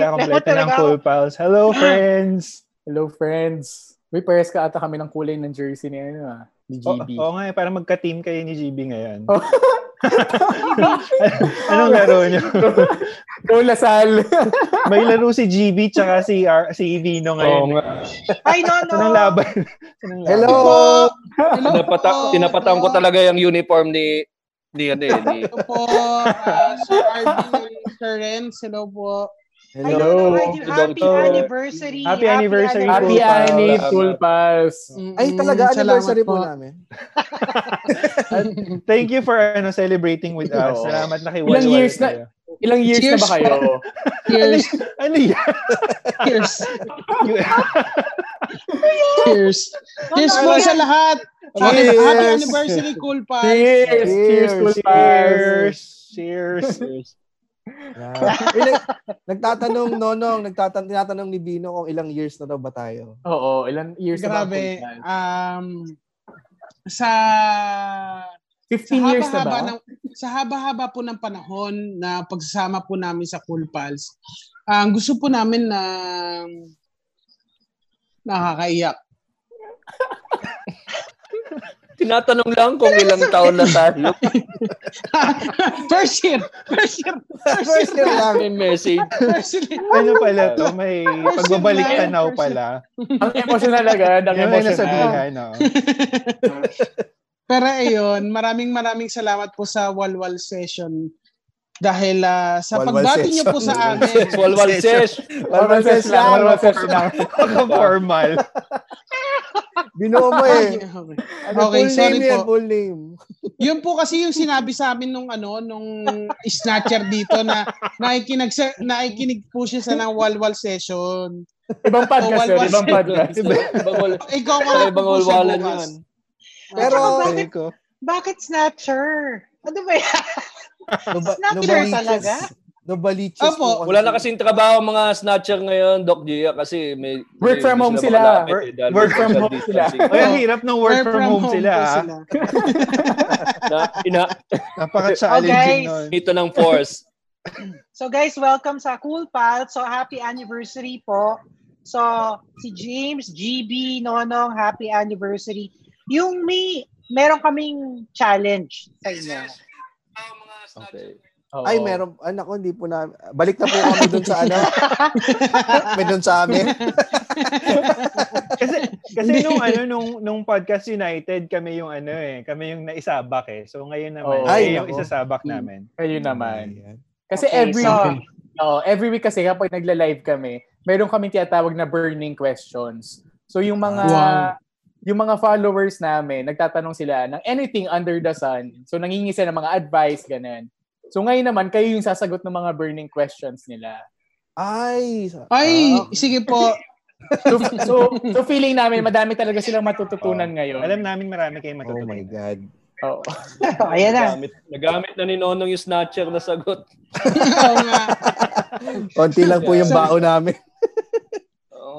Sila, kompleto ng Cool Pals. Hello, friends! Hello, friends! Uy, pares ka ata kami ng kulay ng jersey ni, ano, ah, ni Oo GB. oh, nga, eh, parang magka-team kayo ni GB ngayon. Oh. Anong laro niyo? Go Lasal! May laro si GB tsaka si, R- si Vino ngayon. Oo nga. Ay, no, no. Anong laban? Anong laban? Hello! Tinapata, tinapatan ko talaga yung uniform ni ni ano eh, ni Hello po, uh, Sir Arvin Sir Renz. Hello po. Ay, Hello. no, no, happy anniversary. Happy anniversary, Happy Cool Pals. Annie, Salamat. Pals! Ay, talaga, Mm, anniversary salamat po namin. Thank you for ano celebrating with us. Salamat na kay Ilang Walwal years na-. Ilang years Cheers na ba kayo? Cheers. Ano yan? Cheers. Cheers. Cheers po sa lahat. Happy, Cheers. happy anniversary, Cool Pals. Cheers! Cheers, Cool Pals! Cheers! Cheers! Yan. Eh, nag- nagtatanong, Nonong, nagtatanong, tinatanong ni Bino kung ilang years na daw ba tayo. Oo, ilang years na ba? Grabe. Cool Pals? Um, sa 15 years na ba? ng, sa haba-haba po ng panahon na pagsasama po namin sa Cool Pals, ang gusto po namin na nakakaiyak. Tinatanong lang kung ilang taon na tayo. first year! First year! First year lang. May message. First year! Ano pala to? May pagbabalik tanaw pala. Ang emotional agad, ang Yung may emotional. nasabihan, no? Pero ayun, maraming maraming salamat po sa Walwal Session dahil ah, sa Walwal pagbati niyo po sa amin. Walwal sesh. Walwal sesh lang, walwal sesh lang. Formal. Binuo mo eh. Okay. Ano, Okay, full sorry name yan, po. full name. Yun po kasi yung sinabi sa amin nung ano nung snatcher dito na nakikinig sa nakikinig po siya sa ng walwal session. Ibang podcast Oh, yun, ibang podcast. Ibang wal- Ikaw wala ibang po siya walwalan bukas. yan. Pero, bakit, bakit snatcher? Ano ba yan? Noba, Snatcher talaga? Nobaliches Opo, po Wala na kasing trabaho mga snatcher ngayon, Doc Gia, kasi may... Work may- from home sila. Work- eh, work from home sila. Ay, ang hirap ng work, from, home, sila. po ah. sila. na, ina, Napaka-challenging Okay. nun. ito ng force. So guys, welcome sa Cool Pal. So happy anniversary po. So si James, GB, Nonong, happy anniversary. Yung may, meron kaming challenge sa inyo. Okay. Oo. Ay, meron. Anak ko, hindi po na. Balik na po kami dun sa ano. May dun sa amin. kasi kasi nung ano nung nung podcast United kami yung ano eh, kami yung naisabak eh. So ngayon naman Oh. ay, yung nako. isasabak namin. Kayo naman. Ayan. Kasi Okay, every so- week, oh, every week kasi kapag nagla-live kami, meron kaming tinatawag na burning questions. So yung mga Wow. Yung mga followers namin, nagtatanong sila ng anything under the sun. So nangingi sila ng mga advice ganun. So ngayon naman kayo yung sasagot ng mga burning questions nila. Ay. Ay, ah, sige po. So, so, so feeling namin madami talaga silang matututunan ngayon. Alam namin marami kayong oh matutunan. my God. Oo. Ayan na. Nagamit, nagamit na ni Nonong yung snatcher na sagot. Oo nga. Konti lang po yung bao namin.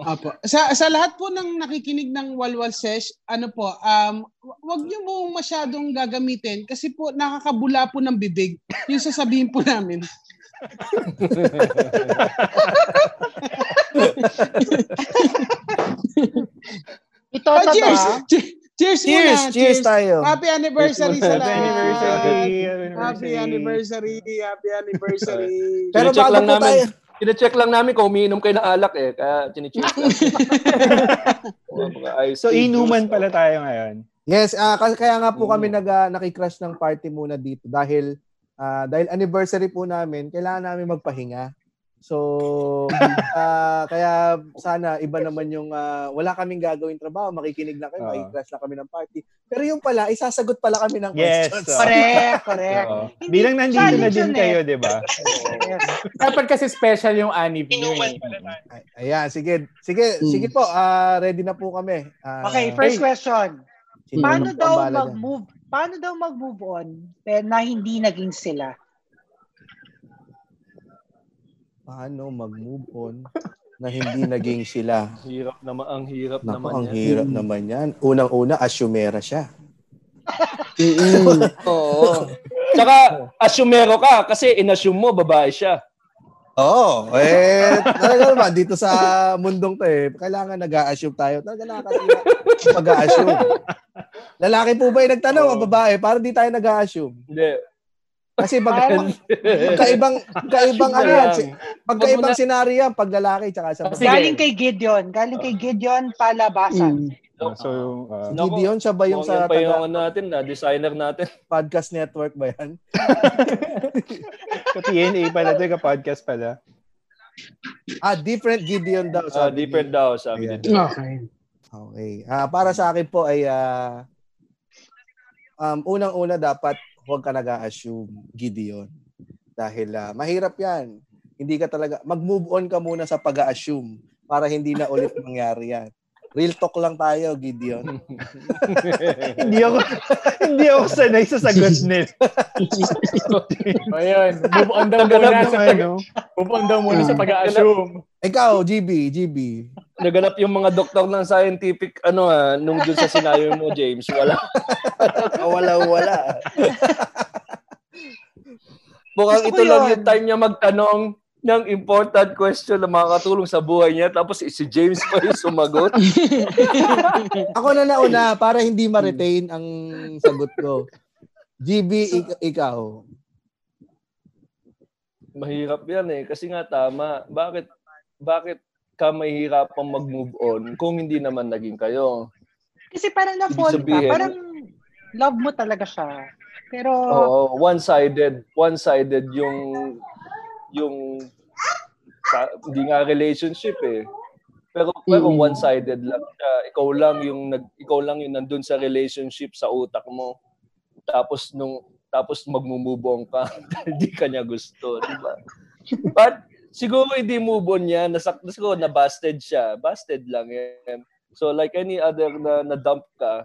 Apo. Sa sa lahat po ng nakikinig ng Walwal Sesh, ano po, um wa- wag niyo mo masyadong gagamitin kasi po nakakabula po ng bibig. Yung sasabihin po namin. Ito Oh, cheers. ba? Che- Cheers, Cheers, muna. cheers tayo. Happy anniversary sa Happy lahat. anniversary. Happy anniversary. Happy anniversary. Pero bago lang po namin. tayo. Tine-check lang namin kung umiinom kayo ng alak eh. Kaya tine-check lang. So inuman pala tayo ngayon. Yes, kasi kaya nga po kami Mm. nag ah, nakikrush ng party muna dito dahil ah, dahil anniversary po namin, kailangan namin magpahinga. So, ah, kaya sana iba naman yung ah, wala kaming gagawing trabaho, makikinig lang kayo, Oo. makikrush lang kami ng party. Pero yung pala, isasagot pala kami ng Yes. questions. so- Correct, correct. Oo. Hindi, Bilang nandito na din eh. kayo, di ba? Yes. Dapat kasi special yung anib nyo eh. Ay- Ayan, sige. Sige, Mm. sige po. ah ready na po kami. Ah, Okay, first question. sino Paano daw mag-move? Paano daw mag-move on eh, na hindi naging sila? Paano mag-move on na hindi naging sila? Hirap naman, ang hirap Naku, naman ang yan. hirap naman yan. Unang-una, asumera siya. Oo. Tsaka, asumero ka kasi inassume mo babae siya. Oo. Eh, talaga naman, dito sa mundong to eh, kailangan nag-a-assume tayo. Talaga nakakasira pag-a-assume. Lalaki po ba yung nagtanong o babae? Para di tayo nag-a-assume. Hindi. Kasi pag, pagkaibang, pagkaibang ano yan, na- senaryo yan, pag lalaki tsaka sa Sige. Galing kay Gideon. Galing kay Gideon Palabasan. Mm. So, uh, Si Gideon, siya ba yung sa pa yung taga ano natin, na designer natin. podcast network ba yan? ka-TNA pala to, ka-podcast pala. Ah, different Gideon daw. Ah, sabi different ni- daw, sabi nila. Okay. Okay. Ah, para sa akin po ay ah, um, unang-una dapat huwag ka nag-assume Gideon. Dahil ah, mahirap 'yan. Hindi ka talaga mag-move on ka muna sa pag-assume para hindi na ulit mangyari 'yan. Real talk lang tayo, Gideon. hindi ako hindi ako sanay sa sagot nila. Ayun. Move on daw muna sa pag ano. move on daw muna sa pag-assume. Ikaw, GB, GB. Naganap yung mga doktor ng scientific, ano ah, nung dun sa sinayo mo, James. Wala. wala, wala. Mukhang ito lang yun. yung time niya magtanong ng important question na makakatulong sa buhay niya. Tapos si James pa yung sumagot. Ako na nauna para hindi ma-retain ang sagot ko. GB, ik- ikaw. Mahirap yan eh. Kasi nga tama. Bakit, bakit ka mahihirapang mag-move on kung hindi naman naging kayo? Kasi parang na-fall ka. Parang love mo talaga siya. Pero, Oo, one-sided, one-sided yung yung sa, hindi nga relationship eh. Pero pero Mm. one-sided lang siya. Ikaw lang yung nag ikaw lang yung nandun sa relationship sa utak mo. Tapos nung tapos magmumubong ka hindi kanya gusto, di ba? But siguro hindi move on niya, nasak siguro na busted siya. Busted lang yan. So like any other na na-dump ka,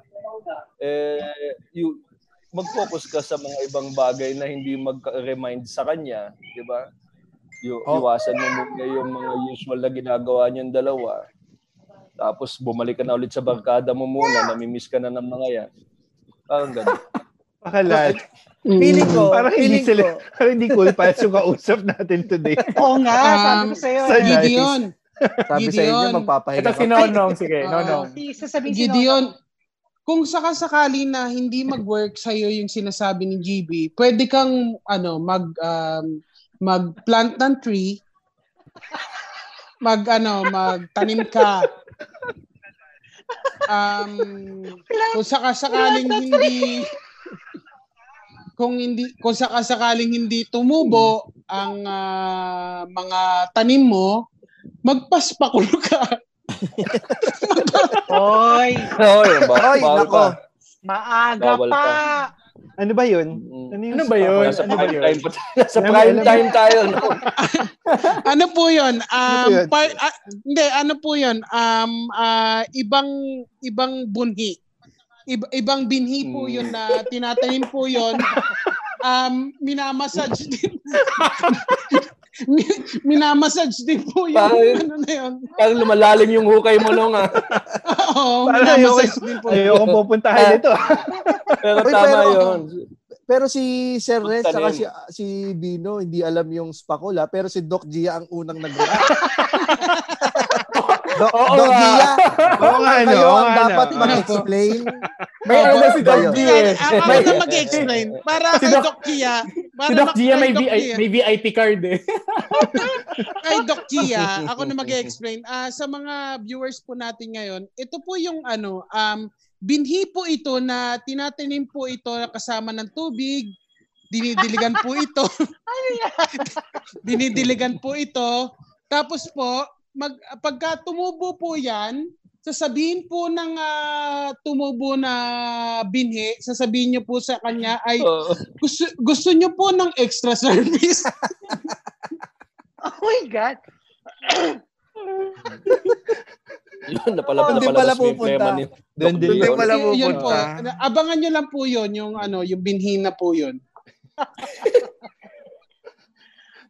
eh you mag-focus ka sa mga ibang bagay na hindi mag-remind sa kanya, di ba? Yu- Oh. Iwasan mo muna yung mga usual na ginagawa niyong dalawa. Tapos bumalik ka na ulit sa barkada mo muna, namimiss ka na ng mga yan. Parang ganun. Pakalat. Feeling ko, Parang hindi feeling sila, ko, parang hindi cool pa yung kausap natin today. oo nga, sabi Um, ko sa'yo. sa- eh. Gideon. sabi sa inyo, magpapahinga Ito si Nonong. Sige, Ah. Nonong. Si- Sasabihin si Gideon, kung sakasakali na hindi mag-work sa iyo yung sinasabi ni GB, pwede kang ano mag um, mag-plant ng tree, mag ano, magtanim ka. Um, kung sakasakaling hindi kung hindi kung sakasakaling hindi tumubo ang ah, mga tanim mo, magpaspakulo ka. Oy, Oy, ba- Oy, bawal nako. pa. maaga Bawal pa. Ano ba yun? Mm. Ano, Ano ba yun? Nasa Ano ba prime yun? time, mo, prime time tayo. No? ano po 'yon? Um yun? par- ah, hindi ano po 'yon? Um ah, ibang ibang bunhi. Iba- ibang binhi po Hmm. 'yon na tinatanim po 'yon. Um minamassage din. Mi- minamassage din po 'yon. Parang- ano na 'yon? Parang lumalalim yung hukay mo nung ah. Oo, minamassage din po. ayoko pupuntahan ito. Pero Uy, tama pero- yun. Pero si Sir Renz saka si, si Bino, hindi alam yung spakula. Pero si Doc Gia ang unang nag-react. Doc, Oo Doc nga. Gia, Oo nga, no? kayo Oo ang nga, dapat no? mag-explain. May ano si Doc Kayo. G eh. Ako May, na mag-explain. Para Si kay Doc- Doc Gia. Para si Doc mak- Gia kay may, Doc VI, Gia. may VIP card eh. kay Doc Gia, ako na mag-explain. Ah, sa mga viewers po natin ngayon, ito po yung ano, um, binhi po ito na tinatanim po ito na kasama ng tubig. Dinidiligan po ito. Dinidiligan po ito. Tapos po, mag, pagka tumubo po yan, sasabihin po ng ah, tumubo na binhi, sasabihin niyo po sa kanya ay Oo. gusto, gusto niyo po ng extra service. Oh my God. Yun, napalabas, Hindi napalabas pala yung pupunta. ni Doon din yun. pala Y- yun po. pupunta. Abangan nyo lang po yun, yung ano, yung binhi na po yun.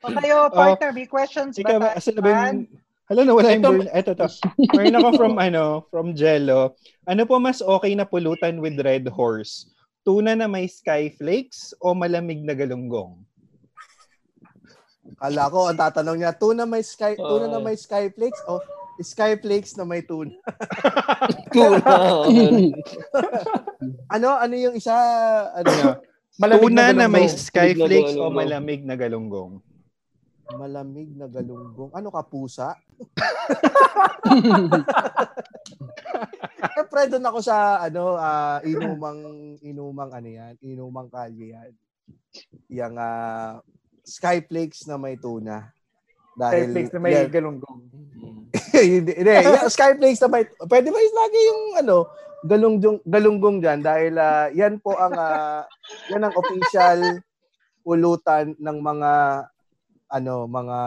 O kayo, partner, may questions Ikaw, ba? asa na ba yung... Hala, nawala yung Ito- burn. Ito, to. Meron ako from, ano, from Jello. Ano po mas okay na pulutan with red horse? Tuna na may skyflakes o malamig na galunggong? Kala ko, ang tatanong niya, tuna may sky, tuna na may skyflakes o skyflakes na may tuna. Tuna. Ano, ano yung isa, ano, Malamig Tuna na may galunggong. skyflakes o malamig na galunggong? Malamig na galunggong. Ano ka, pusa? Siyempre, doon ako sa, ano, ah, inumang, inumang, ano yan, inumang kalye yan. Yung ah, skyflakes na may tuna. Dahil, Skyflakes na may yan- galunggong. hindi, hindi. Yung skyflakes na may, pwede ba lagi yung, ano, galunggong, galunggong dyan dahil ah, yan po ang, ah, yan ang official pulutan ng mga, ano, mga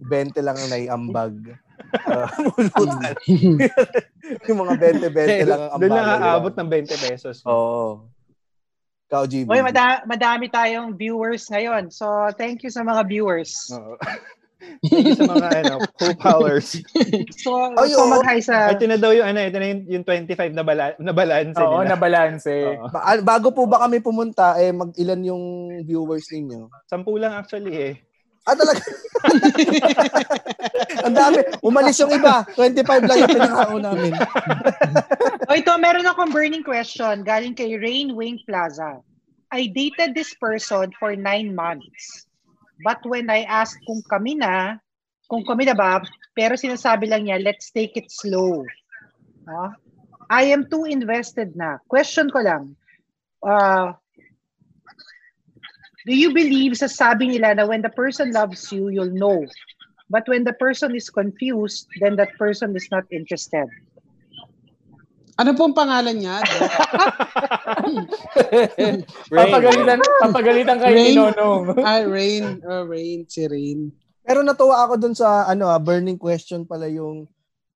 20 lang ang naiambag. Uh, yung mga 20-20 lang ang ambag. Doon lang aabot ng 20 pesos. Oo. Ikaw, GB. Uy, mada- madami tayong viewers ngayon. So, thank you sa mga viewers. Thank you sa mga ano, co-powers. So, Ay, so mag-hi sa... Ito na daw yung ano, ito na yung, yung 25 na, bala, na balance Oo, nila. na balance eh. Oo. Ba- bago po ba kami pumunta, eh, mag ilan yung viewers ninyo? Sampu lang actually eh. Ah, talaga? Ang dami. Umalis yung iba. 25 lang yung pinakao namin. O ito, meron akong burning question galing kay Rain Wing Plaza. I dated this person for nine months. But when I asked kung kami na, kung kami na ba, pero sinasabi lang niya, let's take it slow. No? I am too invested na. Question ko lang, uh, do you believe sa sabi nila na when the person loves you, you'll know. But when the person is confused, then that person is not interested. Ano pong pangalan niya? Papagalitan, papagalitan kayo ni Rain? Nonong. ah, Rain. Oh, Rain. Si Rain. Pero natuwa ako dun sa ano ah, burning question pala yung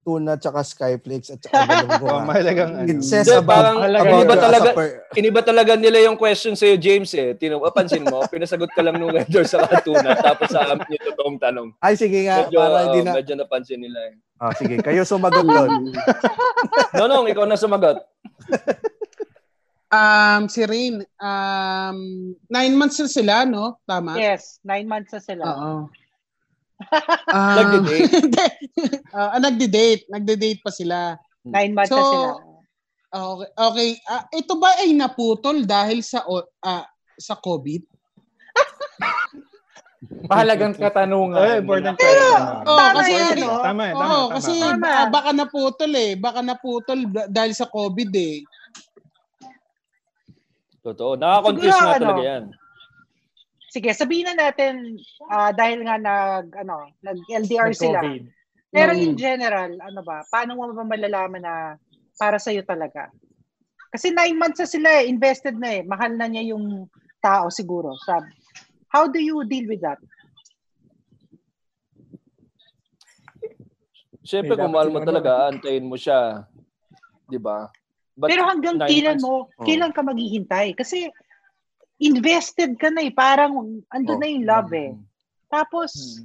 tuna tsaka skyflakes at saka galunggong. Oh, ah. mahalagang ano. It says Hindi, about, parang about iniba talaga, a per- iniba talaga nila yung question sa'yo, James eh. Tino, pansin mo, pinasagot ka lang nung vendor sa katuna, tapos sa amin yung totoong tanong. Ay, sige nga. Medyo, para hindi oh, na... medyo napansin nila eh. Ah, sige, kayo sumagot doon. Nonong, ikaw na sumagot. Um, si Rain. Um, nine months na sila, no? Tama? Yes, nine months na sila. Oo. Ah, Nagde-date? hindi. Ah, nagde-date. Nagde-date pa sila. Nine months na So, sila. Okay. okay. Ah, ito ba ay naputol dahil sa ah, sa COVID? Mahalagang katanungan. Oh, important Pero, question. Oo, Tama kasi, yan, no? Tama, tama, Oo, tama. kasi Tama. ba- baka naputol eh. Baka naputol da- dahil sa COVID eh. Totoo. Nakaka-confuse nga ano, talaga yan. Sige, sabihin na natin ah, dahil nga nag ano, nag-LDR sila. Nag-COVID. Pero Mm. in general, ano ba, paano mo ba malalaman na para sa talaga? Kasi nine months na sila eh, invested na eh. Mahal na niya yung tao siguro. Sabi. How do you deal with that? Siyempre, kung mahal mo talaga, antayin mo siya. Di ba? But Pero hanggang kailan months- mo, kailan ka maghihintay? Kasi invested ka na eh. Parang andun Oh. na yung love eh. Tapos,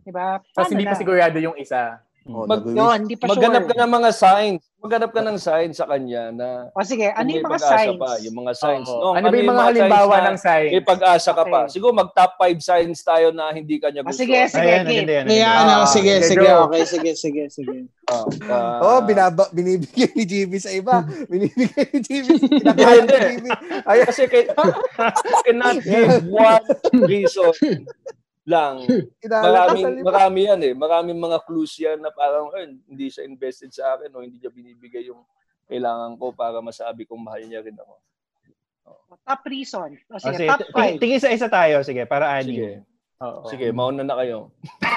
di ba? Tapos hindi pa na? sigurado yung isa. Oh, Mag-. Yun, hindi pa Maghanap sure. ka ng mga signs. Maghanap ka ng signs sa kanya na O sige, ano yung mga pag-asa signs? pa. Yung mga signs. Oo. No, ano ba yung mga halimbawa ng signs? May pag-asa ka pa. Okay. Siguro mag-top 5 signs tayo na hindi kanya O gusto. sige, sige, Ayan, yan. Ano, Ah, sige, medyo- sige, okay, sige, sige, sige. Ah, ah, Oh, binaba, binibigyan ni GB sa iba. binibigyan ni. Hindi, Kinakain ni. Ay, Kasi cannot give one reason lang. kinakain Maraming, marami yan eh. Maraming mga clues yan na parang eh, hindi siya invested sa akin o hindi niya binibigay yung kailangan ko para masabi kong mahal niya rin ako. Top reason. O O, sige, sige, top 5. tingin sa isa tayo, sige, para Sige. Oo. Sige, mauna na kayo.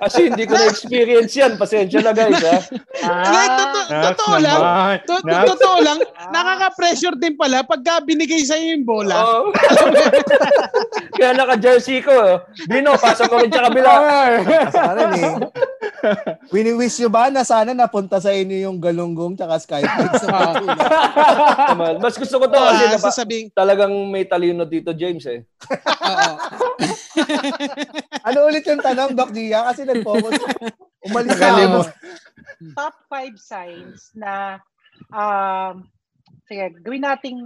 Kasi hindi ko na-experience yan. Pasensya na guys ha. Hindi, totoo, totoo lang. Totoo lang, nakaka-pressure din pala pagka binigay sa'yo yung bola. Oo. Kaya naka-jersey ko. eh. Dino, pasa mo rin sa kabila. Sa rin eh. Wini-wish nyo ba na sana napunta sa inyo yung galunggong tsaka skyflakes na? Naman. Mas gusto ko to kasi Ah, napa- sasabing, talagang may talino dito, James eh. oo. Ano ulit yung tanong, Doc Gia? Kasi nag-focus. Umalis na ako. top 5 signs na um sige, gawin nating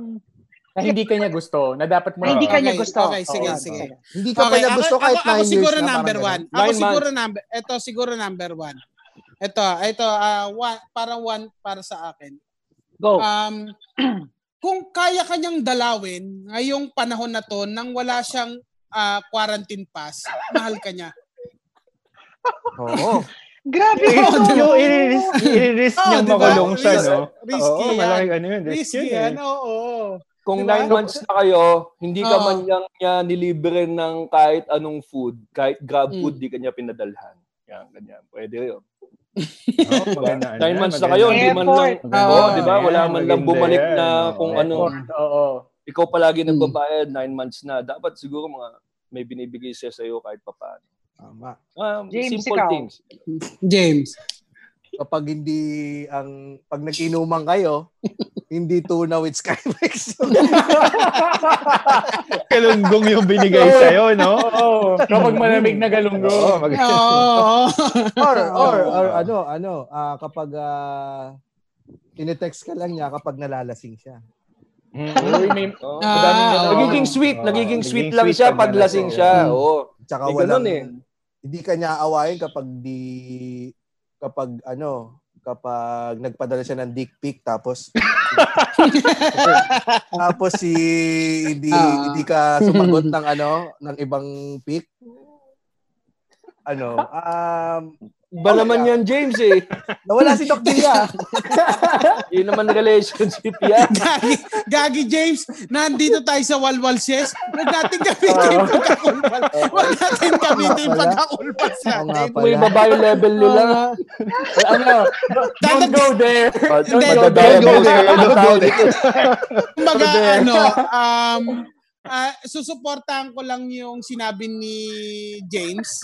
na hindi kanya gusto, na dapat mo Ay, hindi Okay, kanya gusto. okay, sige, Oo, sige. sige. Hindi ka pa niya ako- gusto kahit ako, ako 9 years siguro na, number one. Ako Nine siguro number, ito siguro number one. Ito, ito, ah one, parang one para sa akin. Go. Um, kung kaya kanyang dalawin ngayong panahon na to nang wala siyang ah, quarantine pass, mahal ka niya. Oo. Grabe Eh, ito. yung i-risk, i-risk Oh, diba? makulong siya, no? risky Oo, yan. malaking ano yun. Risk Risky yun, yan, eh. oo. Kung Diba? nine months na kayo, hindi ka Oo. man niyang niya nilibre ng kahit anong food, kahit grab Mm. food, di ka niya pinadalhan. Yan, ganyan. Pwede yun. Oo, maganda, Nine yan, months na kayo, hindi man lang, Oo, di ba? Wala man lang bumalik yan, na kung ano. Oo. Ikaw palagi Mm. nagbabayad, nine months na. Dapat siguro mga may binibigay siya sa'yo kahit papaano. Tama. Um, James, simple ikaw. things. James. Kapag hindi ang pag nag-inuman kayo, hindi tuna with Skymex. Kalunggong yung binigay sa'yo, no? Oo. Kapag malamig na Oo, galunggong. mag- Oo. or or Oo. or ano, ano, ah, kapag ah, tinetext ka lang niya kapag nalalasing siya. Mm. Uy, may, Oo. Ah, ganun. Nagiging sweet, Oo, nagiging sweet lang sweet siya pag lasing siya. Mm. Oo. Tsaka ganun eh. hindi ka niya aawayin kapag di kapag ano, kapag nagpadala siya ng dick pic tapos tapos si hindi Ah. hindi ka sumagot ng ano, ng ibang pic. Ano, um, Iba naman yan, James eh. nawala si Doc Dia. Yun naman relationship yan. Gagi, Gagi James, nandito tayo sa Walwal Ses. Huwag natin gamitin yung pagkakulpas. Huwag natin gamitin yung pagkakulpas natin. May baba yung level nila. ano, don't go there. Don't go Don't go there, don't go there. Kumbaga, Order. ano, um, ah, susuportahan ko lang yung sinabi ni James.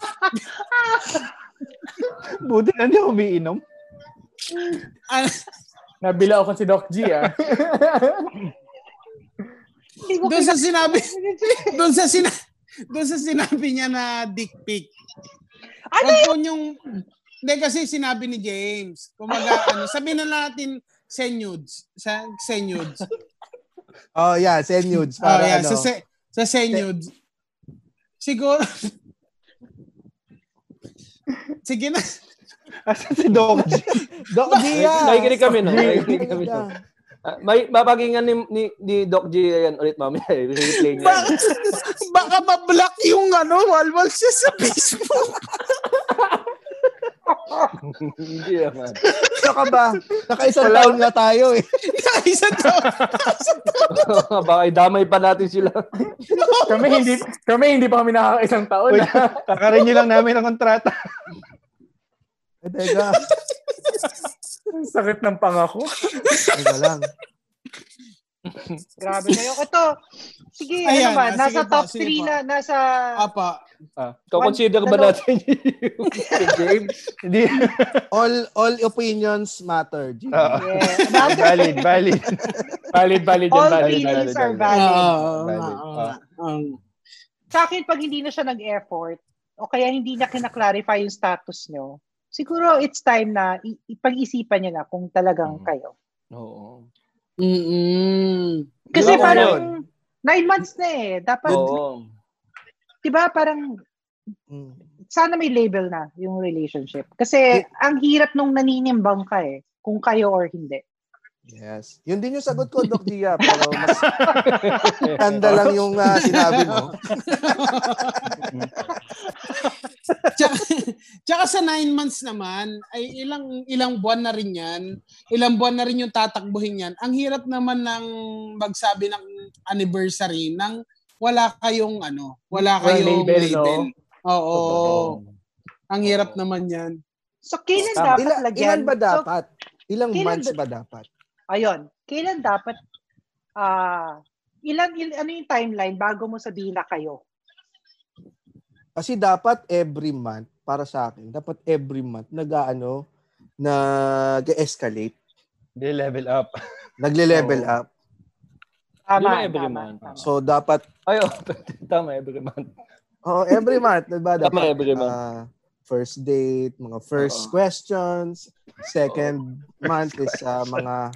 Buti na ako umiinom. Nabila ako si Doc G, ah. Doon sa sinabi, doon sa sina, doon sa sinabi niya na dick pic. Ano po yung, hindi kasi sinabi ni James. Kumaga, ano, sabihin na natin senudes. Sa senudes. Oh, yeah, send nudes Oh, yeah, ano. sa, se, sa senudes. Siguro, sige na. Asan si Doc G? Doc Dia. Nakikinig kami no. Nakikinig kami no. Ah, may mapakinggan ni, ni, ni Doc G yan ulit mamaya. eh. Replay niya. Baka, baka ma-block yung ano, walwal siya sa Facebook. Hindi naman. Ano ka ba? Nakaisang taon nga tayo eh. Isa to. Baka idamay pa natin sila. kami hindi kami hindi pa kami nakakaisang taon. Uy, ah. kakarenew lang namin ang kontrata. Eh, teka. Ang sakit ng pangako. Teka lang. Grabe kayo. Ito, sige, Ayan, ano ba? ah, Nasa top sige 3 po. na, nasa... Apa. Ah, consider ba natin yung si James? Hindi. All all opinions matter. G. Oo. Yeah. Nasa, valid, valid. Valid, valid yan, all valid, feelings valid, are valid. valid. Oo, Valid. Ah. oo. Sa akin, pag hindi na siya nag-effort, o kaya hindi na kinaklarify yung status nyo, siguro it's time na i- ipag-isipan niya na kung talagang Mm. kayo. Oo. Mm-mm. Kasi Di ba, parang yun? nine months na eh. Dapat, Oo. di ba, parang Mm. sana may label na yung relationship. Kasi ang hirap nung naninimbang ka eh, kung kayo or hindi. Yes. Yun din yung sagot ko, Doc Dia. Pero mas ganda lang yung ah, sinabi mo. tsaka, tsaka sa nine months naman, ay ilang ilang buwan na rin yan. Ilang buwan na rin yung tatakbuhin yan. Ang hirap naman ng magsabi ng anniversary nang wala kayong ano, wala kayong label, label. no? Oo. Ang hirap naman yan. So, kailan Tama. dapat Ilan, lagyan? ilan ba So, dapat? Ilang kailan months ba- ba dapat? Ayun, kailan dapat, ah, ilan, il, ano yung timeline bago mo sabihin na kayo? Kasi dapat every month, para sa akin, dapat every month, nag-ano, nag-escalate. Hindi, level up. Nagle-level Oo. up. Tama, every tama, month? tama. So, dapat, Ay, oh, tama every month. oh, every month, diba? Tama Dapat, every month. ah, first date, mga first Oo. questions, second month is ah, mga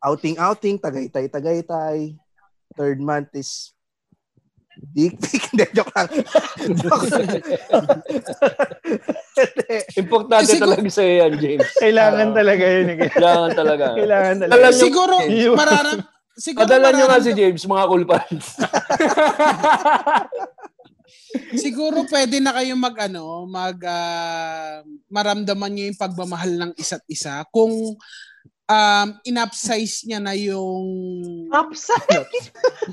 outing-outing, tagaytay-tagaytay. Third month is dick pic. Hindi, joke lang. Importante Siguro- talaga sa'yo yan, James. Kailangan talaga yun. eh. Kailangan talaga. Kailangan talaga. Alam niyo- siguro, mararam, siguro Padala nyo nga si James, mga cool siguro pwede na kayo mag ano, mag ah, maramdaman niyo yung pagmamahal ng isa't isa kung um inupsize niya na yung Upside.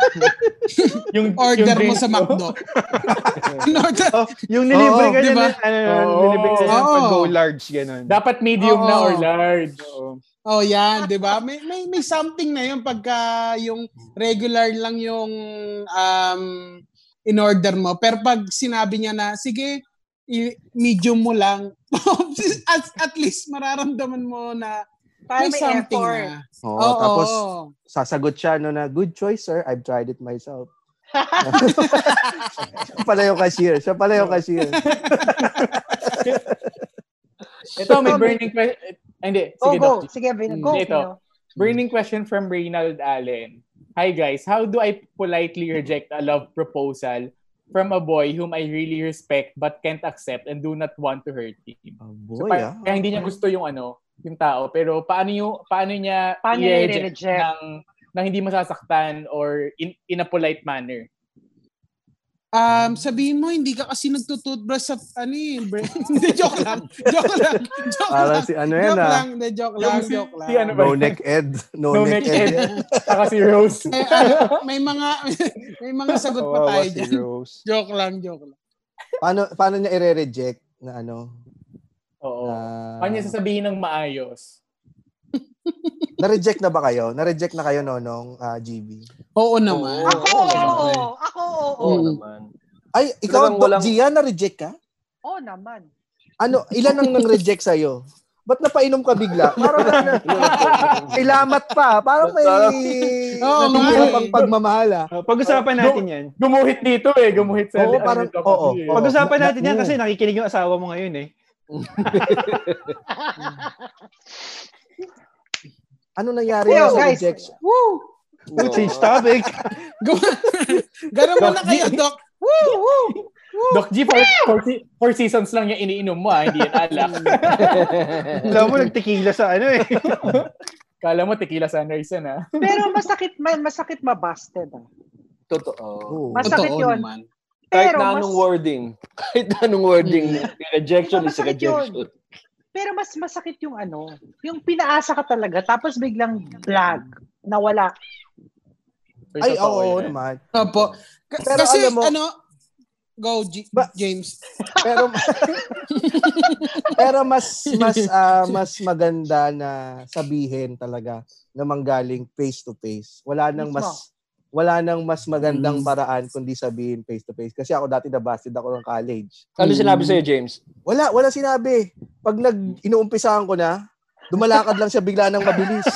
yung order yung mo sa McDo. In order, Oh, yung nilibre Oo, ka di niya ba? na, ano, Oo. nilibre ka niya ng Oo. pag-go large, gano'n. Dapat medium na Oo. or large. Oo. oh yan, 'di ba? May may may something na yun pagka yung regular lang yung um in order mo. Pero pag sinabi niya na sige, i- medium mo lang, at, at least mararamdaman mo na Parang may may something effort. na. Oo, Oo, tapos sasagot siya no na, good choice, sir. I've tried it myself. siya pala yung cashier. Siya pala yung cashier. Ito, may burning question. Hindi, Oh, sige, go. Doc. Sige, Vin. Hmm, Go. ito. Burning question from Reynald Allen. Hi guys, how do I politely reject a love proposal from a boy whom I really respect but can't accept and do not want to hurt him? Oh, So, boy, pa- ah. kaya hindi niya gusto yung ano, yung tao, pero paano yung paano niya Paano niya i-reject ng nang hindi masasaktan or in, in a polite manner? Um, sabihin mo, hindi ka kasi nagtututbrush sa, ano eh, bre- hindi, joke lang. Joke lang. Joke Parang lang. si ano yan joke ah. lang. Hindi, joke lang. Si- joke lang. si ano ba? No neck Ed. No, No neck, neck Ed. Saka si Rose. may, ano, may mga, may mga sagot pa tayo si dyan. Rose. Joke lang, joke lang. Paano, paano niya i-reject na ano? Oo. Na, Paano niya sasabihin ng maayos? na-reject na ba kayo? Na-reject na kayo, Nonong uh, GB? Oo naman. Ako, oo. Ako, oo. Oo naman. Ay, ikaw, Doc walang- Gia, na-reject ka? Oo naman. Ano, ilan ang nang-reject sa'yo? Ba't napainom ka bigla? Parang may lamat pa. Parang may Oo, natitira pang pagmamahal ah. Uh, pag-usapan natin yan. Gumuhit dito eh. Gumuhit sa Oo, parang- oo. Pag-usapan na- natin yan na- kasi nakikinig yung asawa mo ngayon eh. Ano nangyari Yo, sa guys. rejection? Woo! Oh, change topic. Gano'n mo na kayo, Doc. Woo! Woo! Doc G, four, four, four seasons lang yung iniinom mo ah, hindi yan alak. Alam mo, nagtikila sa ano eh. Kala mo tequila sunrise yan ah. Pero masakit, ma- masakit mabusted. Ah. Totoo. Oo. Masakit Totoo yun. naman. Kahit Pero na mas, anong wording. Kahit na anong wording. rejection Diba is masakit yun? rejection. pero mas masakit yung ano, yung pinaasa ka talaga, tapos biglang vlog, nawala. Ay, oo yan. naman. Opo. K- Pero kasi, alam mo- ano, go, G- Ba- James. Pero pero mas mas ah, mas maganda na sabihin talaga na manggaling face to face. Wala nang mas wala nang mas magandang Mm. paraan kundi sabihin face to face. Kasi ako dati nabasted ako ng college. Ano sinabi sa'yo, James? Wala, wala sinabi. Pag nag inuumpisahan ko na, dumalakad lang siya bigla ng mabilis.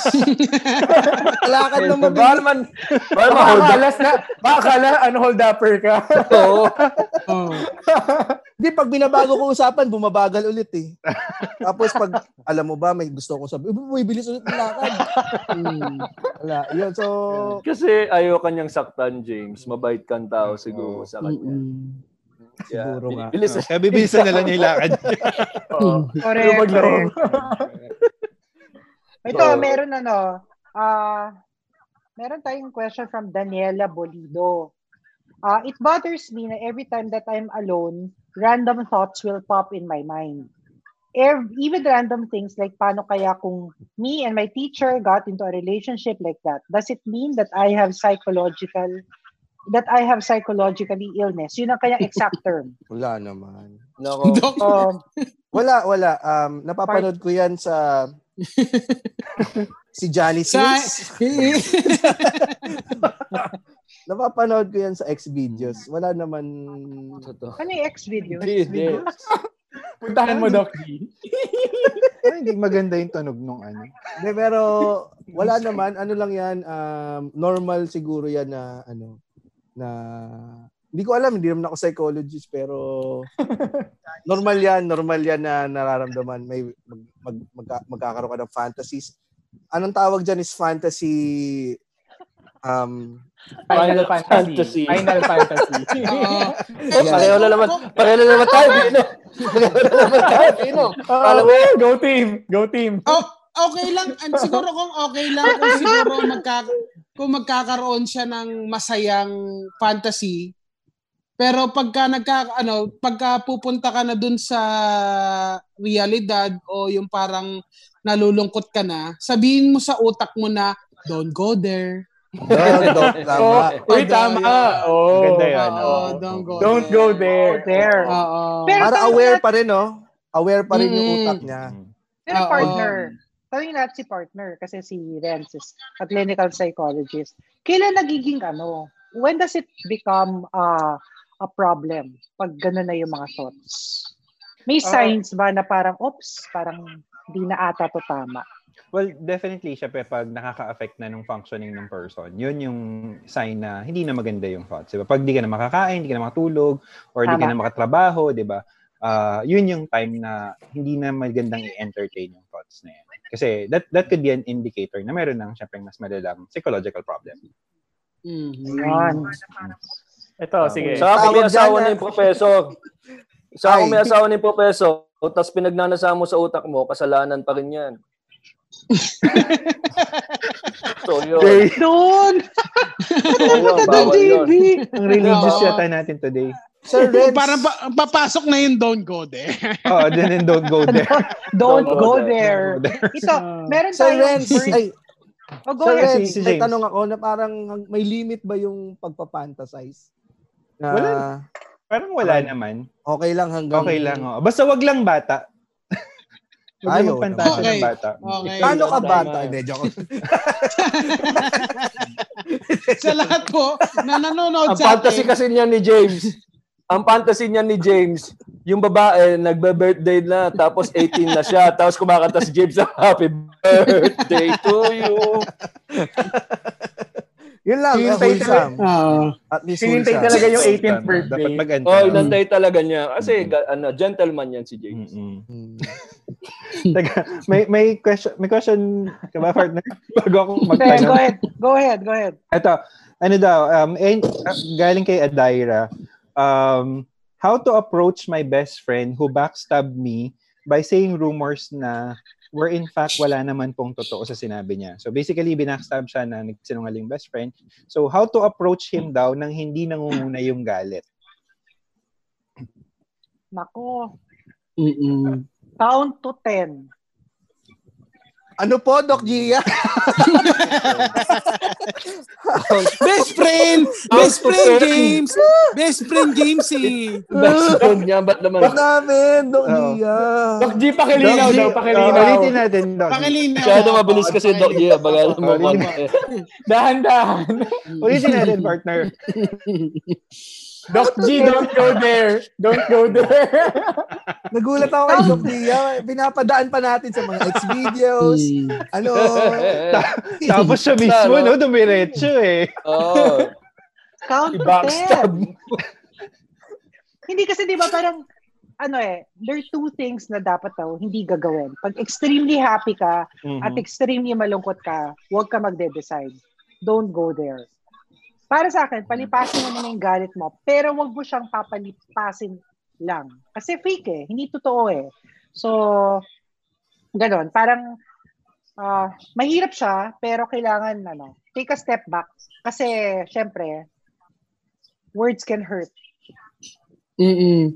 Lakad ng Baka mabilis. naman, baka Baka ma-hold up. akala na, baka akala, ano, hold upper ka. Oo. Oh. Di, pag binabago ko usapan, bumabagal ulit eh. Tapos pag, alam mo ba, may gusto akong sabihin, uy, bilis ulit ng lakad. Hmm, wala. Yun, so, Kasi ayaw kanyang saktan, James. Mabait kang tao siguro sa kanya. Mm-mm. Yeah. Siguro nga. Bilis. Kaya bibilisan na lang niya yung lakad. Oo. Correct, Yung maglaro. correct. Ito, So- meron ano, ah, meron tayong question from Daniela Bolido. Uh, it bothers me na every time that I'm alone, random thoughts will pop in my mind. Ev- even random things like paano kaya kung me and my teacher got into a relationship like that, does it mean that I have psychological that I have psychologically illness? Yun ang kaya exact term. wala naman. Nako. Um, Wala, wala. Um, napapanood ko yan sa si Johnny sa, Sins. Napapanood ko yan sa X-Videos. Wala naman... Totoo. ano yung X video? Hindi. Puntahan mo, Doc G. Ay, hindi maganda yung tunog nung ano. Hindi, pero wala naman. Ano lang yan, um, normal siguro yan na, ano, na, hindi ko alam, hindi naman ako psychologist, pero normal yan, normal yan na nararamdaman. May mag, mag, magka- magkakaroon ka ng fantasies. anong tawag dyan is fantasy um Final, Final Fantasy. Fantasy. Final Fantasy. Oo. Oh, pareho na naman. Pareho na naman tayo, Pino. Pareho na naman tayo, Pino. Kala mo, Oh, go team! Go team! Oh, okay lang. And siguro kung okay lang kung siguro magka, kung magkakaroon siya ng masayang fantasy. Pero pagka nagka ano, pagka pupunta ka na dun sa realidad o yung parang nalulungkot ka na, sabihin mo sa utak mo na don't go there. don't, don't, tama. Oh, uy, tama! Oh, Ganda yan, Oo, oh. don't go Don't there. go there. There. Oo. Pero Para aware pa rin, no? Aware pa rin yung Mm. utak niya. Pero Oo. partner, tanongin natin si partner kasi si Renz is a clinical psychologist. Kailan nagiging ano? When does it become uh, a problem pag gano'n na yung mga thoughts? May Ah. signs ba na parang, oops, parang di na ata to tama? Well, definitely, syempre, pag nakaka-affect na ng functioning ng person, yun yung sign na hindi na maganda yung thoughts. Diba? Pag di ka na makakain, hindi ka na makatulog, or di ka Tama. na makatrabaho, di ba? Ah, yun yung time na hindi na magandang i-entertain yung thoughts na yan. Kasi that that could be an indicator na meron ng syempre mas malalang psychological problem. Mhm. Yan. Ito, sige. Sa akin may asawa na ah. yung professor. Sa akin Ay. may asawa na yung professor, tapos pinagnanasa mo sa utak mo, kasalanan pa rin yan. so yun. Yun, bawal yun. JB! Ang religious Oo. yata natin today. Sir Renz, Parang pa- papasok na yung don't go there. Oh, then don't go there. Don't Don't go go there. Ito, meron Sir tayong birth- ay, Oh, go Sir ahead. Renz, Si- si may tanong ako na parang may limit ba yung pagpapantasize? Na Wala. Parang wala naman. okay lang hanggang... Okay lang. Oh. Basta wag lang bata. Huwag Ayaw lang magpantasa naman. ng bata. Okay. Paano ka bata? Hindi, joke. sa lahat po na nanonood Ang sa fantasy atin. kasi niya ni James, ang fantasy niya ni James, yung babae, nagbe-birthday na, tapos 18 na siya, tapos kumakanta si James, happy birthday to you. Yun lang, uh, Hinintay wholesome. Oo. At least Hinintay wholesome. talaga yung 18th Dapat birthday. maganda. Oh, inantay talaga niya. Kasi ga- ano, gentleman yan si James. Mm-mm. Hmm. Teka, may may question may question ka ba partner bago ako Okay, go magtanong. ahead. Go ahead. Go ahead. Ito, ano daw, um, eh, uh, galing kay Adaira, um, how to approach my best friend who backstabbed me by saying rumors na where in fact wala naman pong totoo sa sinabi niya. So basically, binackstab siya na nagsinungaling best friend. So how to approach him daw nang hindi nangunguna yung galit? Nako. Mm-mm. Count to 10. Ano po, Doc Gia? Best friend! Best friend, James! Best friend, James eh. Best friend niya, ba't naman? Ba't namin, Doc. Gia? Doc G, pakilinaw daw, uh, pakilinaw. ulitin natin, Doc. Pakilinaw. Masyado mabilis kasi Doc Gia, bagal mo. Dahan-dahan. Ulitin natin, partner. Doc G, don't go there. Don't go there. Nagulat ako kay Doc Gia. Pinapadaan pa natin sa mga ex-videos. Ano? Tapos siya mismo, no, dumiretso eh. Oh, Count to i-backstab 10. mo. Hindi kasi 'di ba parang ano eh, there are two things na dapat daw hindi gagawin. Pag extremely happy ka at extremely malungkot ka, huwag ka magde-decide. Don't go there. Para sa akin, palipasin mo na yung galit mo, pero huwag mo siyang papalipasin lang. Kasi fake eh, hindi totoo eh. So, ganon. Parang, ah, mahirap siya, pero kailangan, ano, take a step back. Kasi, syempre, words can hurt. Mm-mm.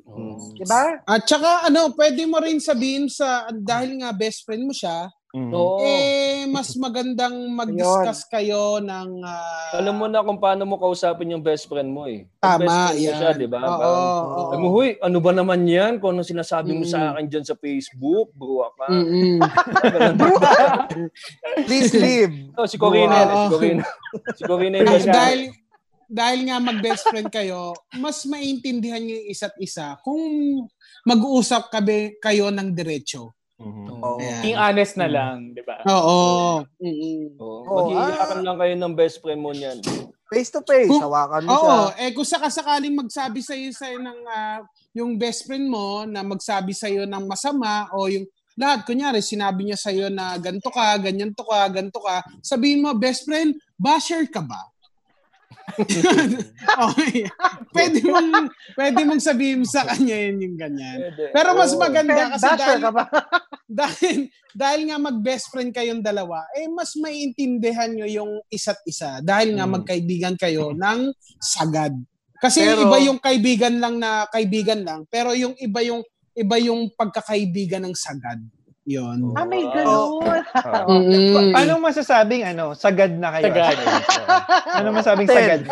Di ba? At saka ano, pwede mo rin sabihin sa dahil nga best friend mo siya, Mhm. Oo. eh mas magandang mag-discuss kayo ng ah, Alam mo na kung paano mo kausapin yung best friend mo eh. Yung Tama, best friend mo yan. siya, di ba? Oo, Parang, oo. Alam mo, huy, ano ba naman yan? Kung ano sinasabi mo Mm. sa akin dyan sa Facebook, bro ka. Mm-mm. Please leave. Oh, si Corina, yan, si. Corina. si Corina yung Dahil, best friend. dahil dahil nga mag-best friend kayo, mas maintindihan niyo yung isa't isa kung mag-uusap kabe, kayo ng diretso. Mhm. Oo. Ayan. Being honest na lang, di ba? Oo. Mm-mm. Oh, Oh, Mag-iiyakan ah. lang kayo ng best friend mo niyan. Face to face, Kung- hawakan mo siya. Oo, eh kung sakasakaling magsabi sa iyo sa ng ah, yung best friend mo na magsabi sa iyo ng masama o yung lahat, kunyari, sinabi niya sa'yo na ganto ka, ganyan to ka, ganto ka, sabihin mo, best friend, basher ka ba? okay. Pwede mong, pwede mong sabihin sa kanya yun yung ganyan. Pero mas maganda kasi dahil, dahil, dahil nga mag-best friend kayong dalawa, eh mas maiintindihan nyo yung isa't isa. Dahil nga Mm. magkaibigan kayo ng sagad. Kasi Pero- iba yung kaibigan lang na kaibigan lang, pero yung iba yung iba yung pagkakaibigan ng sagad. Yun. Ah, may ganun. Oo. Mm. Pa- Anong masasabing ano, sagad na kayo? Sagad. ano masabing Ten. sagad?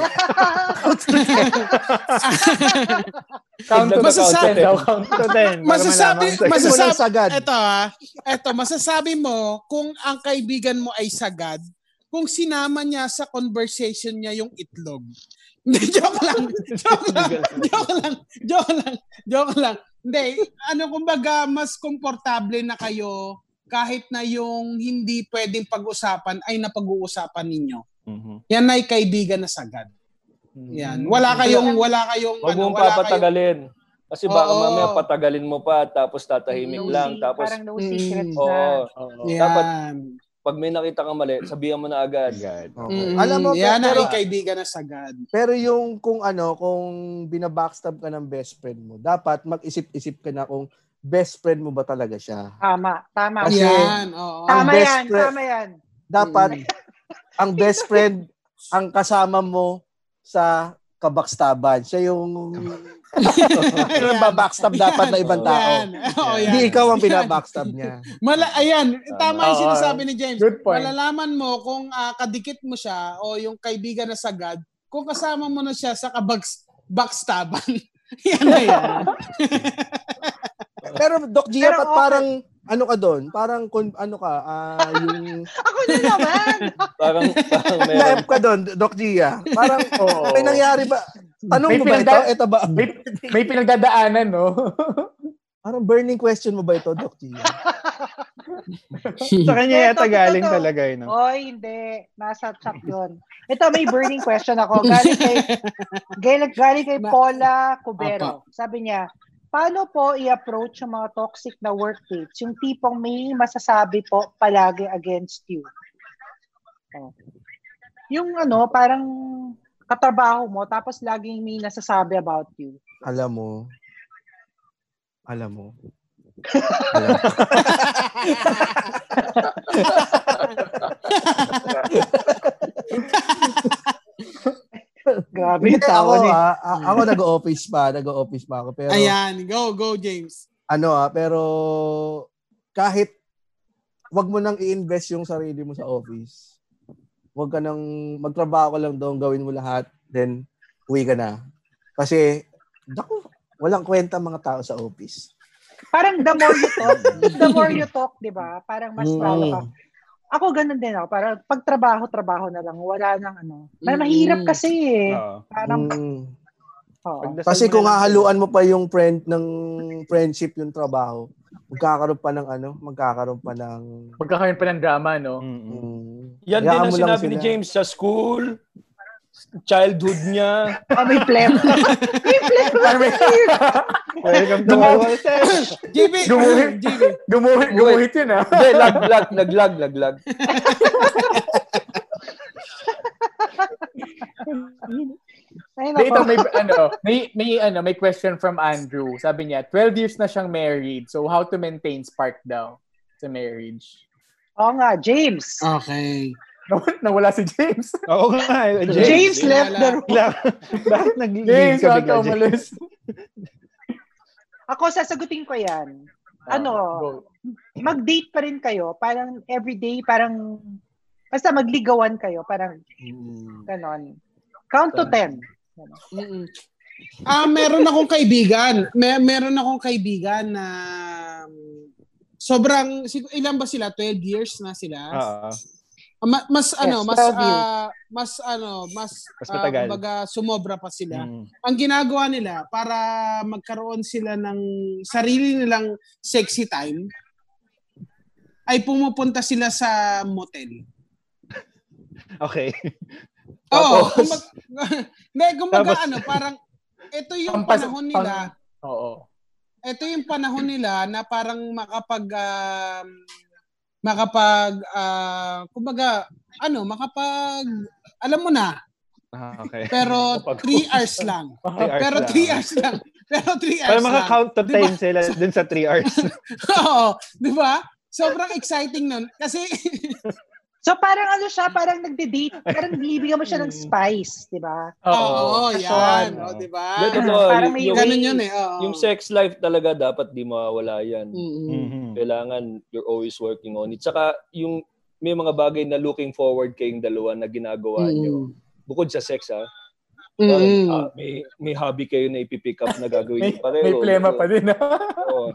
Count to Masasabi- ten daw. Count So, ten. Masasabi, masasabi, sagad. Eto ha, eto, masasabi mo kung ang kaibigan mo ay sagad, kung sinama niya sa conversation niya yung itlog. Hindi, joke lang. Joke lang. Joke lang. Joke lang. Joke lang. Hindi, ano kumbaga, mas komportable na kayo kahit na yung hindi pwedeng pag-usapan ay napag-uusapan ninyo. Mhm. Yan ay kaibigan na sagad. Yan. Wala kayong, wala kayong, Huwag ano, mong wala kayong, papatagalin. Kasi baka Oo. mamaya patagalin mo pa tapos tatahimik No lang. se- Tapos, parang no secrets oo. na. Oo. yan. dapat pag may nakita kang mali, sabihan mo na agad. Sagad. Okay. Mm, Alam mo, yan pero, ay kaibigan na sagad. pero yung kung ano, kung binabackstab ka ng best friend mo, dapat mag-isip-isip ka na kung best friend mo ba talaga siya. Tama, tama. Kasi- yan, oo. ang Tama best yan, friend- tama yan. Dapat ang best friend ang kasama mo sa kabakstaban. Siya yung yung babackstab dapat na ibang tao. Yan. Oo, yan. Hindi ikaw ang binabackstab niya. Mala, ayan, tama yung sinasabi ni James. Good point. Malalaman mo kung ah, kadikit mo siya o yung kaibigan na sagad, kung kasama mo na siya sa kabags backstaban. yan na yan. Pero Doc Gia, Pero okay. parang ano ka doon? Parang kun, ano ka, ah yung Ako na naman. Parang, parang meron. na ka doon, Doc Gia. Parang Oo. may nangyari ba? Tanong May mo ba ito? pinagda- Ito ba? May, may pinagdadaanan, no? Parang burning question mo ba ito, Doc Gia? Sa kanya yata galing ito. talaga yun. No? Oy, hindi. Nasa chat yun. Ito, may burning question ako. Galing kay, galing, galing kay Paula Cubero. Sabi niya, paano po i-approach yung mga toxic na workmates? Yung tipong may masasabi po palagi against you. Oh. Yung ano, parang katrabaho mo, tapos laging may nasasabi about you. Alam mo. Alam mo. Alam mo. Grabe yung tawa ako, ni... ah, a- ako nag-office pa, nag-office pa ako. Pero, Ayan, go, go James. ano ah, pero kahit wag mo nang i-invest yung sarili mo sa office. Wag ka nang magtrabaho ka lang doon, gawin mo lahat, then uwi ka na. Kasi, naku, walang kwenta mga tao sa office. Parang the more you talk, the more you talk, di ba? Parang mas Mm. lalo ka. Ako ganun din ako. Parang pag trabaho, trabaho na lang. Wala nang ano. Mm. mahirap kasi eh. Parang, Mm. Kasi kung hahaluan mo pa yung friend ng friendship yung trabaho, magkakaroon pa ng ano, magkakaroon pa ng Magkakaroon pa ng drama, no? Mm-mm. mm, Yan din hayaan ang mo lang sinabi ni sila. James sa school, childhood niya. Oh, may pleb. may pleb. Welcome to my world, sir. GB, Gumuhit. GB. Gumuhit, gumuhit yun, ah. Hindi, lag, lag, naglag, naglag. Ay, Dito nako. may ano, may may ano, may question from Andrew. Sabi niya, 12 years na siyang married. So how to maintain spark daw sa marriage? Oo nga, James. Okay. Naw- Nawala si James. Oo nga. eh, James, James. left the room. Bakit nag-leave James, ka bigla, James? Ako, sasagutin ko yan. Ano, Go. mag-date pa rin kayo. Parang everyday, parang, basta magligawan kayo. Parang, mm, ganon. Count to 10. Mm-mm. Ah, meron akong kaibigan. May meron akong kaibigan na um, sobrang ilan ba sila? 12 years na sila. Ah, ma- mas ano, mas 12 years. ah, mas ano, mas Mas ah, matagal. kumbaga, sumobra pa sila. Mm. Ang ginagawa nila para magkaroon sila ng sarili nilang sexy time ay pumupunta sila sa motel. Okay. Oo, Tapos? kumbaga, hindi, kumbaga Tapos- ano, parang ito yung Pampas- panahon nila. Oo. ito yung panahon nila na parang makapag um, makapag ah, kumbaga ano, makapag alam mo na, Ah, okay. pero 3 hours lang. Pero lang. 3 hours lang. Pero 3 hours Para lang. maka-count to Di ba? 10 sila dun sa 3 hours. Oo, 'di ba? Sobrang exciting nun kasi So parang ano siya, parang nagde-date, parang bibigyan mo siya ng spice, di ba? oo, yan, Passion. oh, 'di ba? Parang Yung- may yung, Ganun yun eh. Oo. yung sex life talaga dapat di mawawala yan. Mm-mm. Mhm. Kailangan you're always working on it. Saka yung may mga bagay na looking forward kayong dalawa na ginagawa nyo. Bukod sa sex ha. Parang, Mm-mm. ah, may may hobby kayo na ipipick up na gagawin May, pareho. may plema pa din. ah. Oo.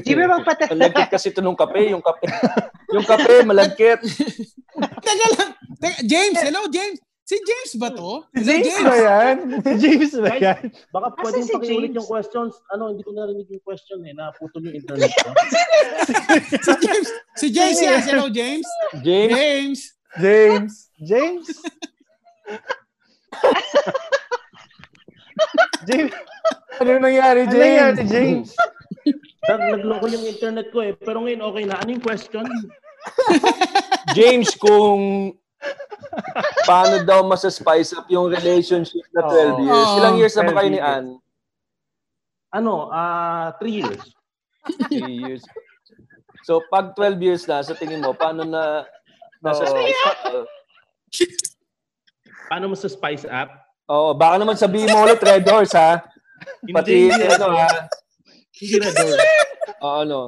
Di ba magpata- Ang lagkit kasi ito nung kape, yung kape. yung kape, malagkit. Teka lang. Teka, James, hello James. Si James ba to? Hello, James ba yan? Si James ba yan? Baka Asa pwedeng si pakiulit James? yung questions. Ano, hindi ko narinig yung question eh. Naputol yung internet ko. Si James. Si James yan. Hello James. James, James. James. James? James? Ano yung nangyari, Ano James? nangyari, James? Nag nagloko yung internet ko eh. Pero ngayon okay na. Ano yung question? James, kung paano daw masa-spice up yung relationship na 12 years. Ilang years na ba 12 kayo ni. Ann? Ano, ah, three years. 3 years. So, pag 12 years na, sa tingin mo, paano na nasa spice up? Uh, Paano mo sa spice up? Oo, baka naman sabihin mo ulit Red Horse, ha? Pati, Hindi, ano, ha? Hindi na door. Oo, ano?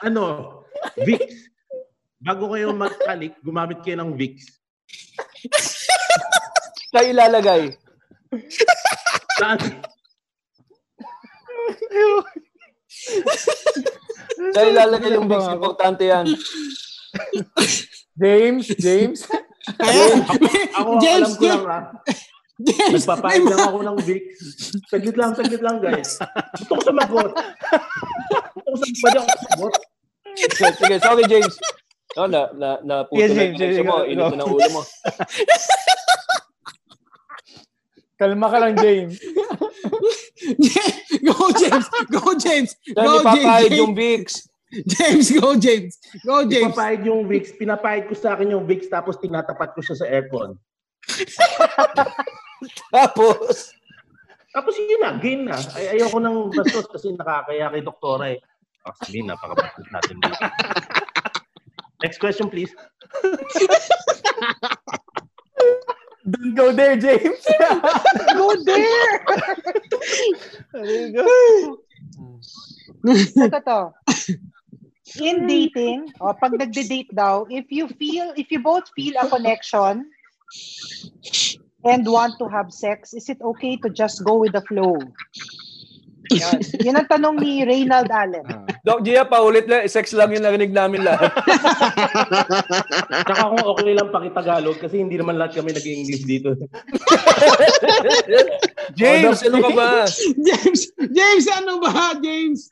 Ano, Vicks. Bago kayo magkalik, gumamit kayo ng Vicks. Kaya ilalagay. Saan? Ilalagay yung Vicks. Importante yan. James, James. Ako, James, alam ko lang ah. James. Nagpapahid lang ako ng Vicks. Saglit lang, saglit lang guys. Gusto ko sumagot. Pwede ako sumagot. Sige. Sorry, James. No, na, na, na puto Yes, na James, yung connection mo. James, Init na ng ulo mo. Kalma ka lang, James. Go James. Go James. Go ipapahid James. yung Vicks. James, go James. Go James. Ipapahid yung Vicks. Pinapahid ko sa akin yung Vicks tapos tinatapat ko siya sa aircon. Tapos, Tapos yun na, game na. Ay, ayoko nang bastos kasi nakakaya kay doktora eh. Oh, sabihin, napakabastos natin dito. Next question, please. Don't go there, James. Go there! There you go. Ito to. In dating, o pag nagde-date daw, if you feel, if you both feel a connection and want to have sex, is it okay to just go with the flow? Yan. Yun ang tanong ni Reynald Allen. Doc Gia, paulit lang. Sex lang yung narinig namin lahat. Tsaka kung okay lang pakitagalog kasi hindi naman lahat kami nag-English dito. James, ano ka ba? James. James, ano ba? James.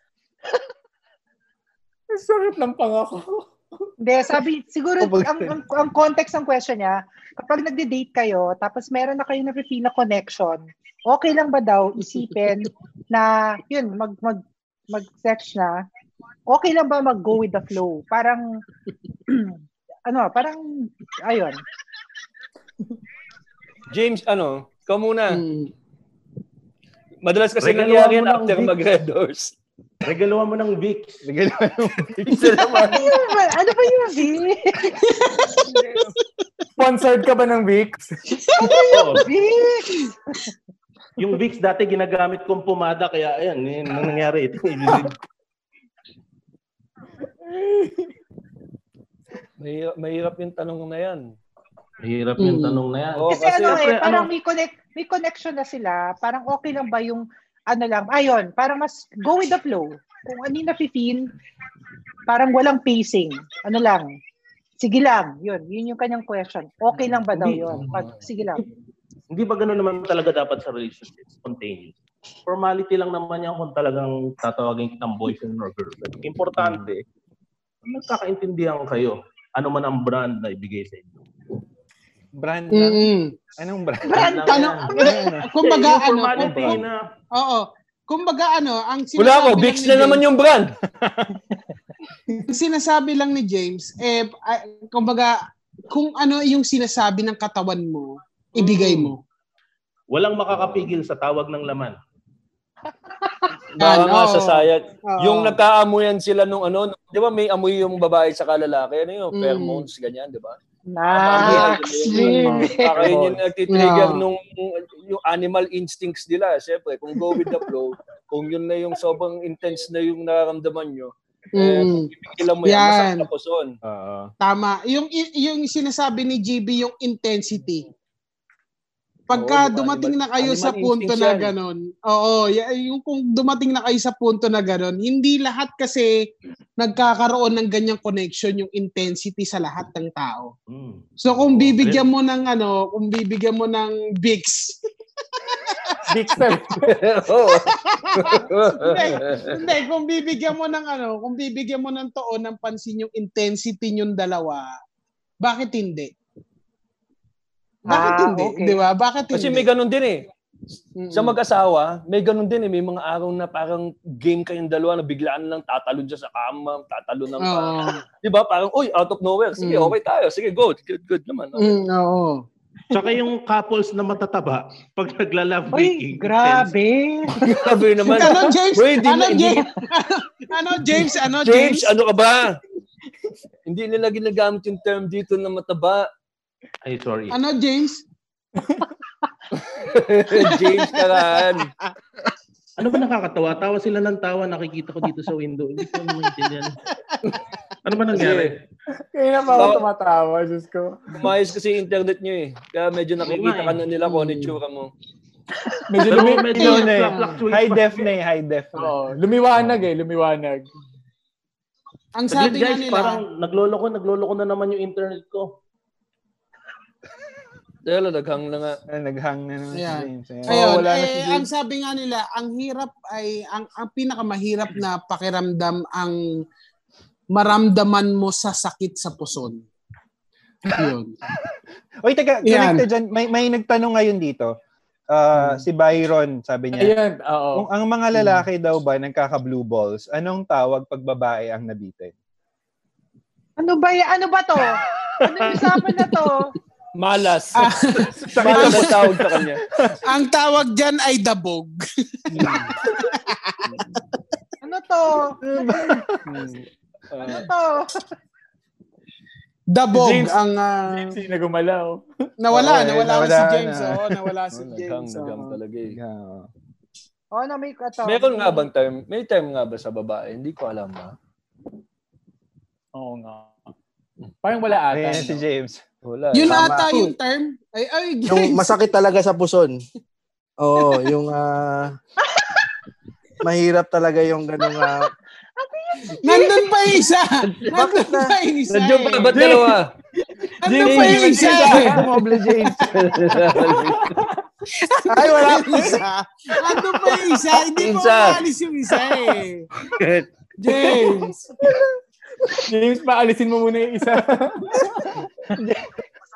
Sakit ng pangako. Hindi, sabi, siguro Oh, ang, ang, ang context ng question niya, kapag nagde-date kayo, tapos meron na kayo na feel na connection, okay lang ba daw isipin na, yun, mag, mag, mag-sex na, okay lang ba mag-go with the flow? Parang, ano, parang, ayun. James, ano? Ikaw muna. Mm. Madalas kasi Regaluhan nangyari yan mo ng after Vicks. mag-red doors. Regaluhan mo ng Vicks. Isa naman. Ano ba, ano ba yun, V? Sponsored ka ba ng Vicks? Oo. V? Yung Vicks dati ginagamit kong pumada kaya ayan, yun ang nangyari. Ito, Mahirap, mahirap yung tanong na yan. Mahirap yung Mm. tanong na yan. Oo, Kasi, kasi, ano eh, parang ano- may, connect, may connection na sila. Parang okay lang ba yung, ano lang, ayun, parang mas go with the flow. Kung ano yung nafe-feel, parang walang pacing. Ano lang, sige lang, yun. Yun yung kanyang question. Okay lang ba daw yun? Pag, sige lang. Hindi ba gano'n naman talaga dapat sa relationship? Spontaneous. Formality lang naman yan kung talagang tatawagin kitang boyfriend or girlfriend. Importante, nagkakaintindihan kayo. Ano man ang brand na ibigay sa inyo. Brand lang. Mm-mm. Anong brand? Brand lang Ano, kumbaga ano, formality kung- na oo. Kumbaga ano, ang Wala ko, sinasabi Bix na naman James- yung brand. Ang sinasabi lang ni James, eh, kumbaga, kung ano yung sinasabi ng katawan mo, ibigay mo. walang makakapigil sa tawag ng laman. Baka Yan, nga sa sayat. Yung nagkaamuyan sila nung ano, di ba may amoy yung babae sa lalaki, ano yung Mm. pheromones, ganyan, di ba? Max, Baka yun yung nagtitrigger Yeah. nung yung animal instincts nila. Siyempre, kung go with the flow, kung yun na yung sobrang intense na yung nararamdaman nyo, eh, Mm. pipigilan mo yan, Yan. masakit na puson. Oo. Tama. Yung yung sinasabi ni GB yung intensity. Oo, Pagka ba? dumating Animal- na kayo sa punto na yan. ganon, oo, yung kung dumating na kayo sa punto na ganon, hindi lahat kasi nagkakaroon ng ganyang connection yung intensity sa lahat ng tao. Mm. So kung Oo, bibigyan mo ng ano, kung bibigyan mo ng Bix, Dixon. Oo. hindi, hindi, kung bibigyan mo ng ano, kung bibigyan mo ng toon ng pansin yung intensity yung dalawa, bakit hindi? Bakit Ah, hindi? okay. Di ba? Bakit hindi? Kasi may ganun din eh. Sa mag-asawa, may ganun din eh. May mga araw na parang game kayong dalawa na biglaan lang tatalon dyan sa kama, tatalon ng Oo. Di ba? Parang, uy, out of nowhere. Sige, Mm. okay tayo. Sige, go. Good, good naman. Okay. Mm, oo. Tsaka yung couples na matataba, pag nagla-love Uy, making. grabe. Grabe naman. Ano, James? Di ano, James? ano, James? Ano, James, James? ano ka ba? Hindi nila ginagamit yung term dito na mataba. Ay, sorry. Ano, James? James Karan. Ano ba nakakatawa? Tawa sila ng tawa, nakikita ko dito sa window. Hindi ko maintindihan. ano ba nangyari? Kaya na pa ako tumatawa, Diyos ko. Umayos kasi internet nyo eh. Kaya medyo nakikita ka na nila kung ano yung tsura mo. Medyo lumi... medyo Yun eh. High def na eh, high def. Oo, lumiwanag eh, lumiwanag. Ang sabi nga guys, nila, parang nagloloko, nagloloko na naman yung internet ko. Dahil naghang na nga. Ah, Naghang na naman si Ayan. James. Ayan. Ayun, wala na eh, si ang James. sabi nga nila, ang hirap ay, ang, ang pinakamahirap na pakiramdam ang maramdaman mo sa sakit sa puson. Yun. Oy, teka, connected dyan. May, may nagtanong ngayon dito. Ah, Si Byron, sabi niya. Ayan, oo. Kung ang mga lalaki daw ba nagkaka-blue balls, anong tawag pag babae ang nabitin? Ano ba yan? Ano ba to? Ano yung usapan na to? Malas. Ah. Malas ang tawag sa kanya. ang tawag dyan ay dabog. Ano to? Ah, Ano to? Dabog James- ang ah, James yung nagumalaw. nawala, Oo, eh, nawala, nawala si James. na. Oo, nawala si James. naghang oo. talaga eh. Yeah. Oh, na may kato. Meron nga bang term? May term nga ba sa babae? Hindi ko alam ah. ba. Oo nga. Parang wala ata. Ayan si no? James. Wala. Yun eh. ata yung term. Ay, ay, Yung guys. masakit talaga sa puson. Oo, yung ah, mahirap talaga yung ganung ah, Nandun pa yung isa. Nandun pa yung isa. Nandiyan pa, ba't dalawa? Nandun pa yung isa. Tumoble James. Ay, wala Yung isa. Nandun pa yung isa. Hindi mo maalis yung isa eh. James. James, paalisin mo muna yung isa.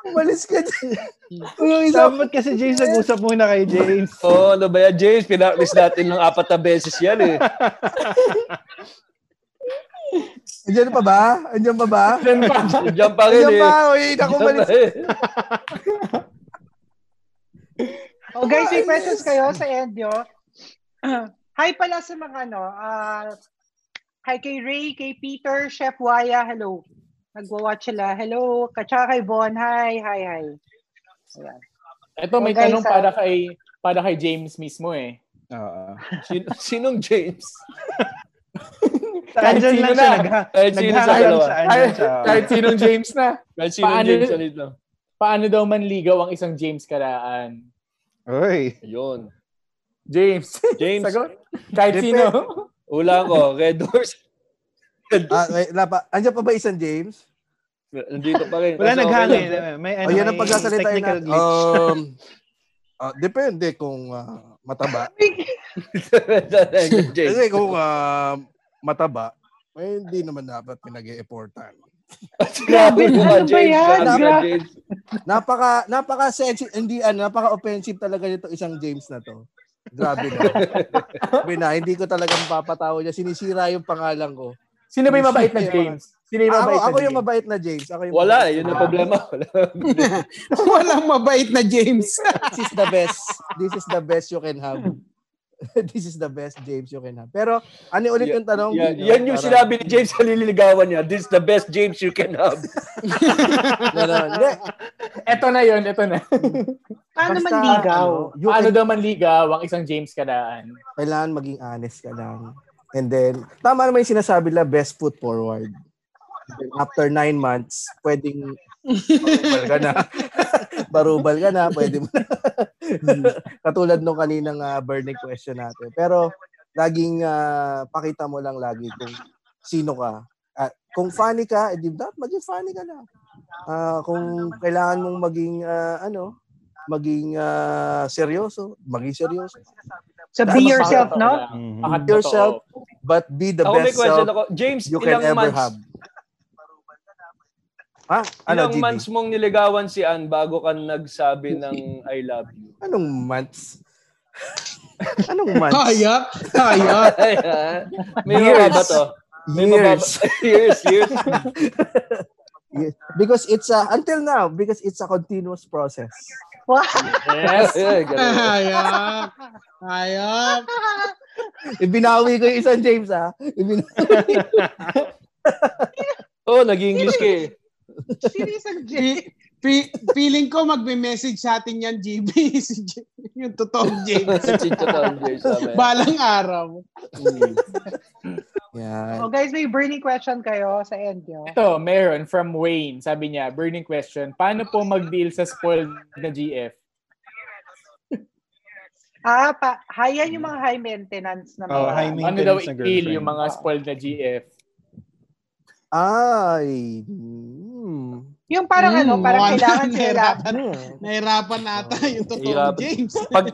Umalis ka dyan. Yung isa, Dapat kasi James, nag-usap muna kay James. Oo, oh, ano ba yan, James? Pinaklis natin ng apat na beses yan eh. andyan pa ba? Andyan pa ba? Diyan pa rin eh. pa, uy, naku, Diyan umalis. pa eh. Oh, guys, may questions kayo sa end nyo. Hi pala sa mga ano, ah hi kay Ray, kay Peter, Chef Waya, hello. Nagwa-watch sila. Hello. Katsaka kay Von, hi, hi, hi. Ayan. Ito may guys, tanong ah, para kay para kay James mismo eh. Oo. Sin- sinong James? Kahit sino lang siya. na. Nagha- Kahit sino sa lang dalawa. sa andyan siya. Kahit sinong James na. Kahit sinong Paano- James ito. Paano daw manligaw ang isang James Karaan? Uy. Yun. James. James. Sagot. Kahit Depende. sino. Ula ko, Red Doors. Ah, wait, wala pa. Andyan pa ba isang James? Nandito pa rin. Wala naghangin. May, ano, O, yan ang pagsasalita natin. glitch. Um, ah, depende kung ah, mataba. James. Kasi kung ah, mataba, eh, hindi naman dapat pinag-e-effortan. Grabe Ano ba James. yan? James. Napaka napaka sensitive hindi ano, napaka offensive talaga nito isang James na to. Grabe na. Grabe na, hindi ko talaga mapapatawa niya. Sinisira yung pangalan ko. Sino ba yung mabait na James? Sino yung Ako, mabait na ako yung James? mabait na James. Ako yung Wala, mabait yun na ang problema. Wala. Walang mabait na James. This is the best. This is the best you can have. This is the best James you can have. Pero ano ulit yung tanong? Yan, Gino? yan yung Para- sinabi ni James sa liligawan niya. This is the best James you can have. No, no, hindi. Ito na yun, ito na. Paano Basta, manligaw? ano, Paano can- daw manligaw ang isang James kadaan? kailangan maging honest ka lang. And then, tama naman yung sinasabi nila, best foot forward. And then after nine months, pwedeng barubal ka na. barubal ka na, pwede mo na. Katulad nung kaninang ah, burning question natin. Pero, laging ah, pakita mo lang lagi kung sino ka. At kung funny ka, edi dapat maging funny ka lang. Ah, kung kailangan mong maging ah, ano, maging ah, seryoso, maging seryoso. So be Tama, yourself, no? Mhm. Pakat Yourself, but be the ako may best question self ako. James, you can ilang ever months, have. Ha? Ano, ilang GB? months mong niligawan si Ann bago ka nagsabi ng I love you? Anong months? Anong months? Kaya, kaya. Ayan. May Years. mababa to. May Years. mababa. years, years. Yes. Because it's a, until now, because it's a continuous process. Wow. Yes. Ay, ganun. Hayop. Hayop. Ibinawi ko yung isang James, ha? Ibinawi. Oh, nag-English ka eh. Sino isang James? Fe- feeling ko magme-message sa atin yan, GB. Si J- yung totoong James. Si Totoo James. Balang araw. Yan. Oh, guys, may burning question kayo sa end nyo. Ito, meron from Wayne. Sabi niya, burning question. Paano po mag-deal sa spoiled na GF? Ah, pa, hayan yung mga high maintenance na mga. Oh, high Ano maintenance daw na i-deal yung mga spoiled na GF? Ay. Hmm. Yung parang Hmm, ano, parang mukhang kailangan sila. nahirapan. Hmm. Nahirapan ata yung totoong Hirap. James. Pag,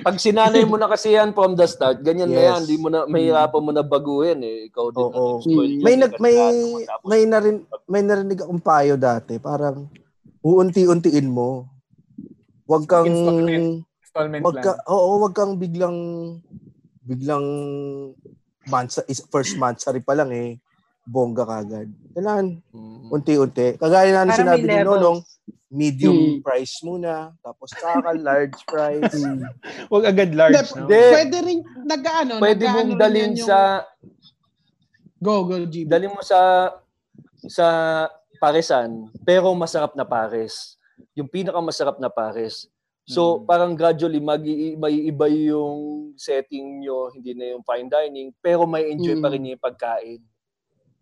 pag sinanay mo na kasi yan from the start, ganyan na Yes. yan. Di mo na, mahirapan mo na baguhin eh. Ikaw din. Oo. spoiled May yan, nag may may narin may narinig akong payo dati, parang uunti-untiin mo. Huwag kang Installment. Installment Wag ka, oo, wag kang biglang biglang month is first month sari pa lang eh bongga kagad. Kailangan Mm. unti-unti. Kagaya na sinabi ni. Nonong, medium Hmm. price muna, tapos saka large price. Wag agad large, no? Hindi. Pwede rin, nag-ano, Pwede nag-ano mong dalhin yung- sa Go, go, GB. dali mo sa sa paresan pero masarap na pares. Yung pinakamasarap na pares. So, parang gradually mag may iba yung setting nyo, hindi na yung fine dining, pero may enjoy pa Mm. rin yung pagkain.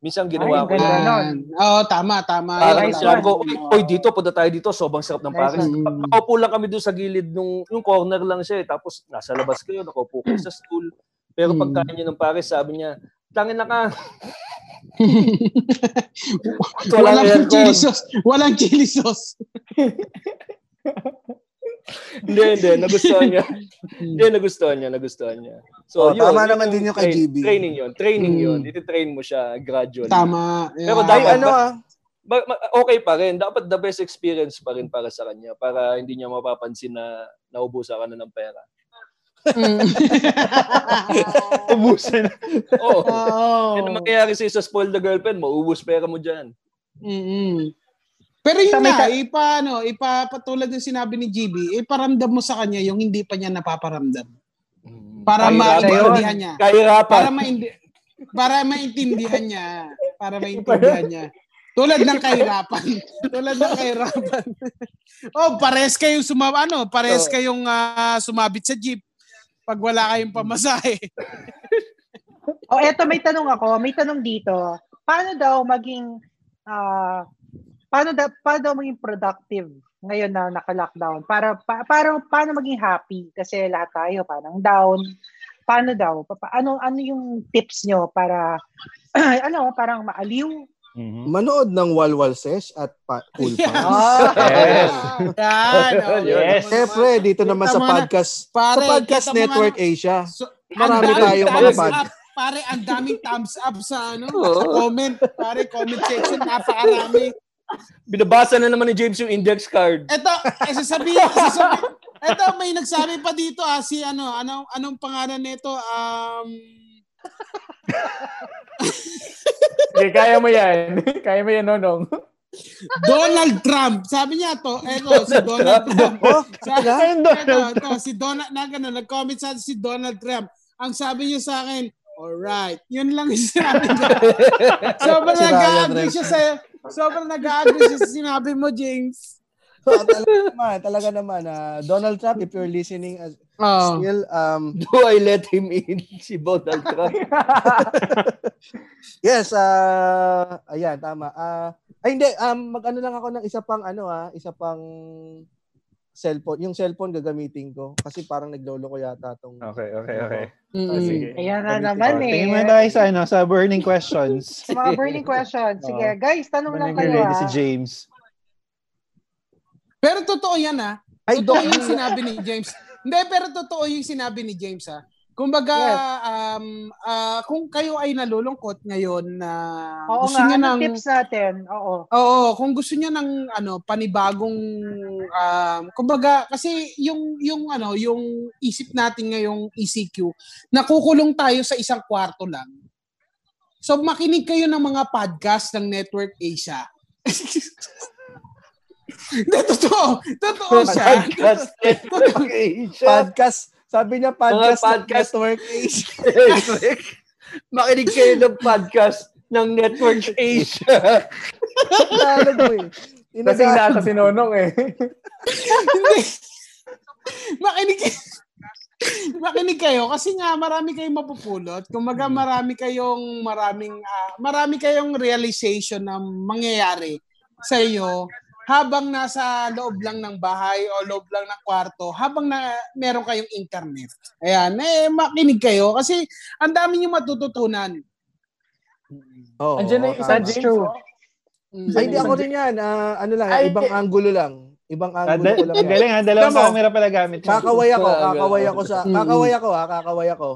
Minsan ginawa Ay, ko ganda yun. nun. Oo, tama, tama. Parang Nice sinabi ko, one. "Uy, oy, dito, punta tayo dito, sobrang sarap ng Nice pares. one. Pa- Nakaupo lang kami doon sa gilid nung, yung corner lang siya eh. Tapos nasa labas kayo, nakaupo kayo sa stool. Pero Mm. pagkain nyo ng pares, sabi niya, tangin na ka. Walang aircon. chili sauce. Walang chili sauce. hindi, hindi. Nagustuhan niya. Hindi, nagustuhan niya. Nagustuhan niya. So, Oh, tama naman din yung kay GB. Training yun. Training Mm. yun. Iti-train mo siya gradually. Tama. Pero Yeah. Ay, dapat- ano ah, okay pa rin. Dapat the best experience pa rin para sa kanya para hindi niya mapapansin na naubusan ka na ng pera. Mm. Ubusan. Oo. Oo. Yan ang mangyayari sa spoil the girlfriend, maubos pera mo dyan. Mm-mm. Pero yun nga, ka- ipa, ano, ipa, patulad ng sinabi ni GB, iparamdam mo sa kanya yung hindi pa niya napaparamdam. Para Kahirapan. maintindihan niya. Kahirapan. Para maindi para maintindihan niya. Para maintindihan niya. Tulad ng kahirapan. Tulad ng kahirapan. oh, pares kayong suma ano, pares Oo. kayong ah, sumabit sa jeep pag wala kayong pamasahe. Oh, eto may tanong ako. May tanong dito. Paano daw maging ah paano da, paano daw maging productive ngayon na naka-lockdown? Para pa, para paano maging happy kasi lahat tayo parang down. Paano daw? Pa, pa- ano ano yung tips nyo para ano, parang maaliw? Mhm. manood ng Walwal Sesh at pa- Cool Yeah. Pals. Yes. Yan. oh, Yes. Siyempre, dito naman sa podcast, Pare, sa Podcast Network na- Asia. So, Marami tayong mga thumbs pod- up. pare, ang daming thumbs up sa ano, Oo. sa comment. Pare, comment section, napakarami. Binabasa na naman ni James yung index card. Eto, eh, sasabihin, sasabihin, eto, may nagsabi pa dito, ah, si ano, anong, anong pangalan nito? Um, Okay, kaya mo yan. kaya mo yan, Nonong. Donald Trump. Sabi niya to, eto, si Donald Trump. Oh, Sabi, Donald eto, eto, si Donald, na gano'n, nag-comment sa si Donald Trump. Ang sabi niya sa akin, alright, yun lang yung sinabi niya. Nag-agree Rex. siya sa, sobrang nag-agree siya sa sinabi mo, James. Ah, talaga naman, talaga naman. ah, Donald Trump, if you're listening as Oh. still, um, Do I let him in? Si Donald Trump. yes, ah, ayan, tama. Ah, ay, hindi, um, mag-ano lang ako ng isa pang, ano ah, isa pang cellphone. Yung cellphone gagamitin ko. Kasi parang naglolo ko yata tong Okay, okay, okay. Mm-mm. Oh, sige. Ayan na Gamitin naman eh. Tingin mo tayo sa, ano, sa burning questions. Sa mga burning questions. Sige, Oo. guys, tanong lang Burning kayo ready ah. si James. Pero totoo yan ah. Ay, Totoo yung sinabi ni James. Hindi, pero totoo yung sinabi ni James ha. Kumbaga, um, ah, kung kayo ay nalulungkot ngayon na Oo gusto nga, niyo ng... tips natin? Oo. Oo, kung gusto niyo ng ano, panibagong um, kumbaga kasi yung yung ano, yung isip natin ngayong ECQ, nakukulong tayo sa isang kwarto lang. So makinig kayo ng mga podcast ng Network Asia. Hindi, totoo. Totoo siya. Podcast. Asia. podcast. Sabi niya podcast, Mga podcast. network Asia. Makinig kayo ng podcast ng Network Asia. Tagalog mo eh. Kasi na Tinagalog. si Nonong eh. Hindi. Makinig Makinig kayo kasi nga marami kayong mapupulot. Kumaga marami kayong maraming ah, marami kayong realization na mangyayari sa iyo habang nasa loob lang ng bahay o loob lang ng kwarto habang na meron kayong internet. Ayan, eh makinig kayo kasi ang dami niyo matututunan. Oo, Andiyan na yung isa. James. true. oh. Mm. Ay, hindi ako rin yan. Ah, ano lang, Ay, ibang eh. angulo lang. Ibang Ah, angulo ko lang. ang galing ha, dalawang Tama. camera pala gamit. Kakaway ako, kakaway ako sa, kakaway ako ha, kakaway ako.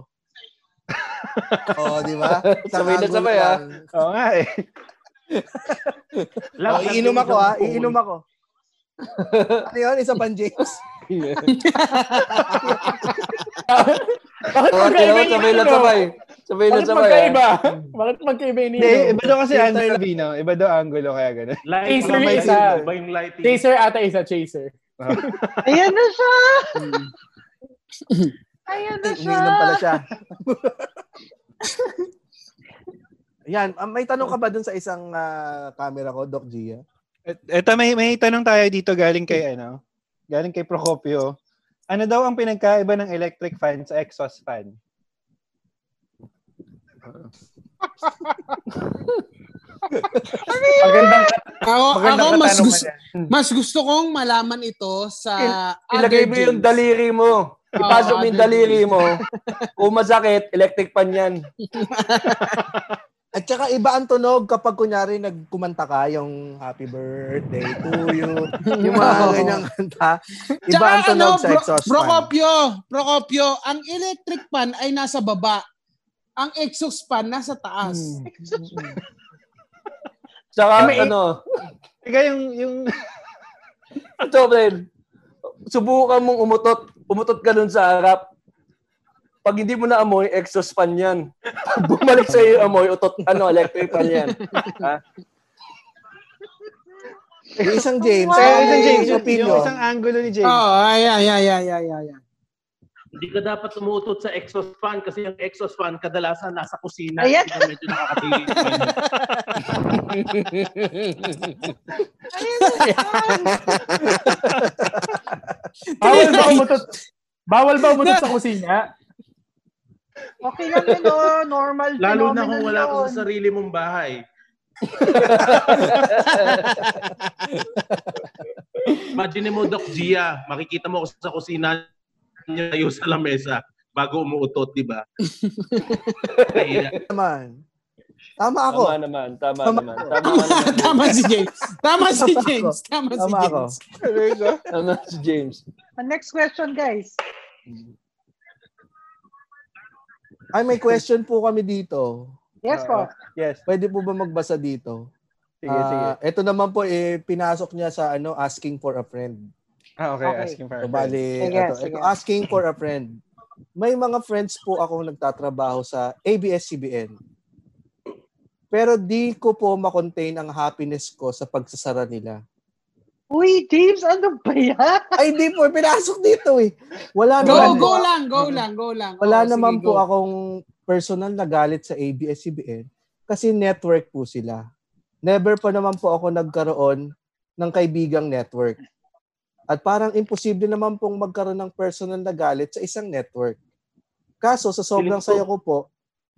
Oo, di ba? Sabay na sabay, ah. lang. Oo nga eh. Oh, iinom ako ha, iinom ako. Ano yun? Isa pang James? Bakit Oh, magkaiba sabay yung na ano? sabay. Sabay na Bakit sabay. ah. magkaiba? Bakit magkaiba yung Hindi, iba daw kasi Andrew Ravino. Iba daw angulo kaya gano'n. Chaser May isa. Iba yung lighting. Chaser ata isa, chaser. Ayan na siya! Ayan na siya! umiinom pala siya. Yan, ah, may tanong ka ba dun sa isang ah, camera ko, Doc Gia? Et- Eto, may, may tanong tayo dito galing kay, ano, galing kay Procopio. Ano daw ang pinagkaiba ng electric fan sa exhaust fan? Magandang, Ako, magandang ako mas gusto yan. mas gusto kong malaman ito sa Ilagay other mo yung daliri mo. Ipasok mo yung other daliri mo. Kung masakit, electric pan yan. At saka iba ang tunog kapag kunyari nagkumanta ka yung happy birthday to you. Yung mga Oo. ganyang kanta. Iba Tsaka ang tunog ano, sa exhaust fan. Procopio, Procopio, ang electric fan ay nasa baba. Ang exhaust fan nasa taas. Saka, Eh, may- ano, Teka, yung, yung, ito, friend. Subukan mong umutot. Umutot ka dun sa harap. Pag hindi mo na amoy, exhaust fan yan. Pag bumalik sa iyo amoy, utot, ano, electric fan yan. Ha? Yung isang James. Wow. Ano isang yung James, yung, opinion? yung isang angulo ni James. Oo, ay, ay, ay, ay, ay, ay, ay. Hindi ka dapat umutot sa exhaust fan kasi yung exhaust fan kadalasan nasa kusina. Ayan. Medyo nakakatili. Ayan na siya! Bawal ba umutot? Bawal ba umutot sa kusina? Okay lang yun, oh. normal Lalo na kung wala kang yun. sarili mong bahay. Imagine mo, Doc Gia, makikita mo ako sa kusina niya tayo sa lamesa bago umuutot, di ba? Naman. Tama ako. Tama naman, tama, Tama naman. ako. Tama, naman. Tama si James. Tama si Tama James. Tama si Tama ako. James. Tama si James. Next question, guys. Ay, may question po kami dito. Yes po. Yes. Pwede po ba magbasa dito? Sige, sige. Ah, ito naman po, eh, pinasok niya sa ano, asking for a friend. Ah, okay. okay. Asking for a So, friend. bali, Sige, ito, sige. ito, asking for a friend. May mga friends po akong nagtatrabaho sa ABS-CBN. Pero di ko po makontain ang happiness ko sa pagsasara nila. Uy, James, ano ba yan? Ay, di po. Pinasok dito eh. Wala Go, naman go po. lang, go lang, go lang. Wala Oo, naman sige, po go. akong personal na galit sa ABS-CBN kasi network po sila. Never pa naman po ako nagkaroon ng kaibigang network. At parang imposible naman pong magkaroon ng personal na galit sa isang network. Kaso sa sobrang saya ko po,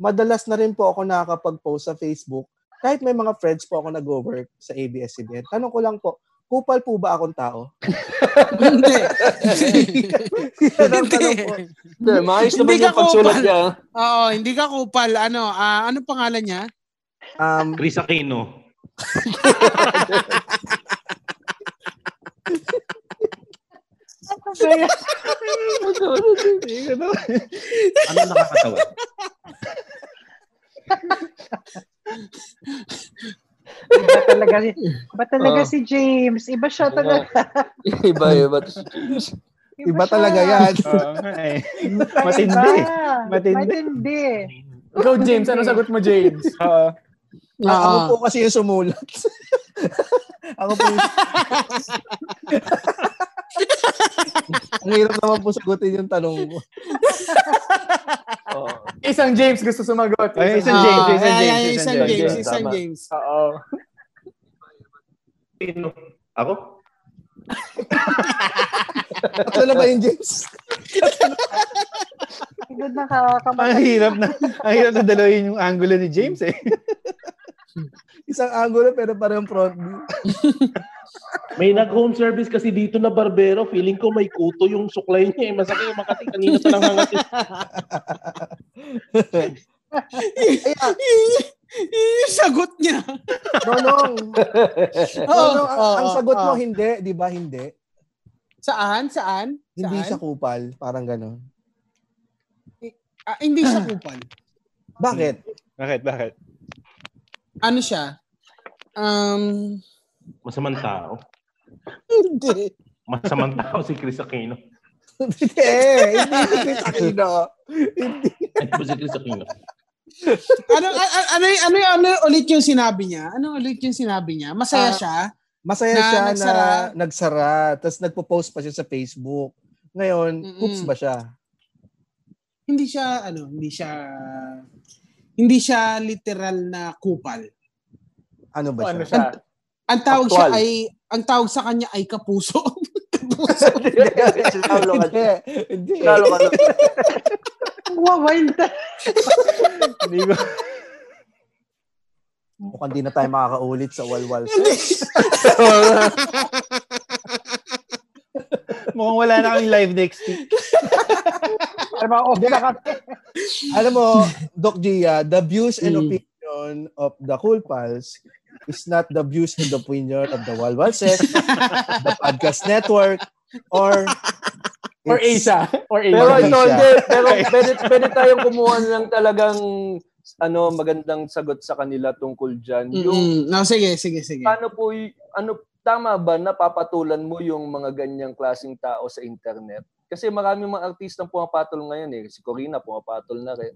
madalas na rin po ako nakakapag-post sa Facebook kahit may mga friends po ako nag-work sa ABS-CBN. Tanong ko lang po, kupal po ba akong tao? Hindi. Po. Hindi, maayos Hindi naman ka yung pagsulat kupal. niya. Oo, hindi ka kupal. Ano, ah, ano pangalan niya? Um, Chris Aquino. Ano? Ano nakakatawa? Iba talaga si, iba talaga Oh. si James. Iba siya talaga. Iba, iba. iba siya. talaga yan. Oo nga eh. Iba, Matindi. iba. Matindi. Matindi. Go, James. Ano sagot mo, James? Oo. Ah, ako Oo. po kasi yung sumulat. ako po. Ang hirap naman po sagutin yung tanong mo. Oo. Isang James gusto sumagot. Ay, isang Ah, James, isang ay, James, ay, isang isang James. James, Tama. isang James. Oo. Sino? Ako? Ano na ba yung James? Good Ang nakakamatay. hirap na, ang hirap na dalawin yung angulo ni James eh. Isang angulo pero parang front view. May nag-home service kasi dito na barbero. Feeling ko may kuto yung suklay niya. Eh. Masakit yung makati. Kanina sa lang hangat. yung sagot niya. Nonong. Oo, Nonong, ang, oo, ang sagot mo oo. hindi, di ba hindi? Saan? Saan? Hindi Saan? siya kupal, parang gano'n. Ah, hindi siya kupal. Bakit? Bakit, bakit? Ano siya? Um, Masamang tao. hindi. Masamang tao si Chris Aquino. hindi, hindi si Chris Aquino. Hindi. Ay, ba si Chris Aquino? ano, ano, ano, ano, ulit yung sinabi niya? Ano ulit yung sinabi niya? Masaya Ah, siya? Masaya Na siya nagsara? na nagsara, tapos nagpo-post pa siya sa Facebook. Ngayon, Mm-mm. oops ba siya? Hindi siya, ano, hindi siya, hindi siya literal na kupal. Ano ba Ano siya? siya? Ang tawag Actual. siya ay, ang tawag sa kanya ay kapuso. kapuso. Sinalo ka. Hindi. Hindi. Ko. Mukhang di na tayo makakaulit sa walwal. Mukhang wala na kaming live next week. Alam mo, Doc Gia, the views and Mm. opinion of the Cool Pals is not the views and opinion of the Walwal Sex, the Podcast Network, or Or Asia. Or Asia. Pero ito, hindi. Pero pwede, pwede tayong kumuha ng talagang ano magandang sagot sa kanila tungkol dyan. Yung Mm-mm. No, sige, sige, sige. paano po, y- ano, tama ba na papatulan mo yung mga ganyang klaseng tao sa internet? Kasi marami mga artistang pumapatol ngayon eh. Si Corina pumapatol na rin.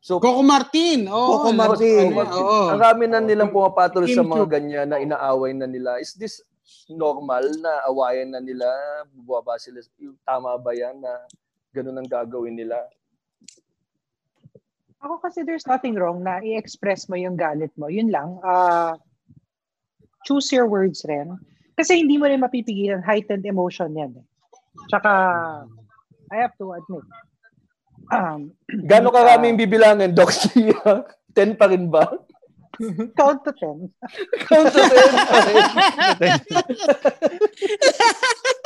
So, Coco Martin. Oh, Coco Martin. Oo. ang dami na nilang pumapatol sa mga ganyan na inaaway na nila. Is this normal na awayan na nila? Buwaba sila. Tama ba yan na ganun ang gagawin nila? Ako kasi there's nothing wrong na i-express mo yung galit mo. Yun lang. Ah, choose your words rin. Kasi hindi mo rin mapipigilan heightened emotion yan. Eh. Tsaka, I have to admit, um, Gano'ng karami yung bibilangin, Doc Sia? 10 pa rin ba? count to 10. Count to 10 pa rin.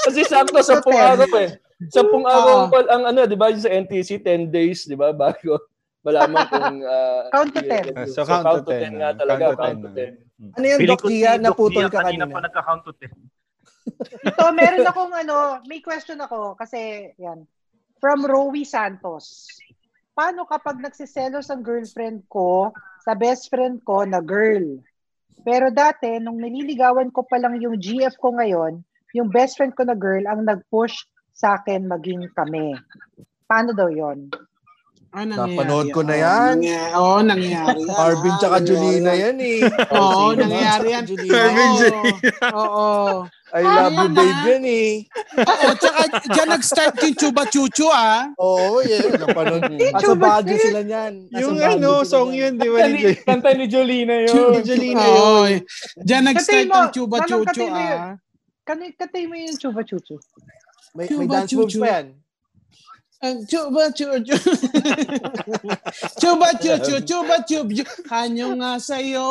Kasi sakto sa pung araw eh. Sa pung araw Oo. ang ano, 'di ba, sa NTC 10 days, 'di ba, bago malaman kung ah, Count to 10. Ah, So, so count to 10 nga talaga, Count to count to 10 10. Ano yan, Doc Gia? Naputol ka kanina kanina. pa nagka-count to 10. Ito, meron akong ano, may question ako kasi yan. From Rowie Santos. paano kapag nagsiselos ang girlfriend ko sa best friend ko na girl? Pero dati, nung nililigawan ko pa lang yung GF ko ngayon, yung best friend ko na girl ang nag-push sa akin maging kami. Paano daw yon? Ah, nangyayari. Napanood ko na Oo, yan. Oo, nangyayari yan. Marvin ah, tsaka nangyayari Julina yan. yan eh. Oo, Sino? nangyayari yan. Julina. Marvin, Oo. Oo. I love you, yan, babe ah? yan eh. Oo, tsaka dyan nag-start yung Chuba Chuchu ah. Oo, yeah. Napanood. Nasa Chuba Baguio Chuchu. sila niyan. Nasa Yung ano, song yun, di ba? Kanta Ni ni, Jay? kanta ni Jolina Ni yun. Yun. Dyan nag-start yung Chuba Chuchu yun. ah. Katay mo yung chuba chuchu. May, may dance moves pa yan. Ang Chuba Chuchu. Chuba Chuchu, Chuba Chuchu. Kanyo nga sa'yo.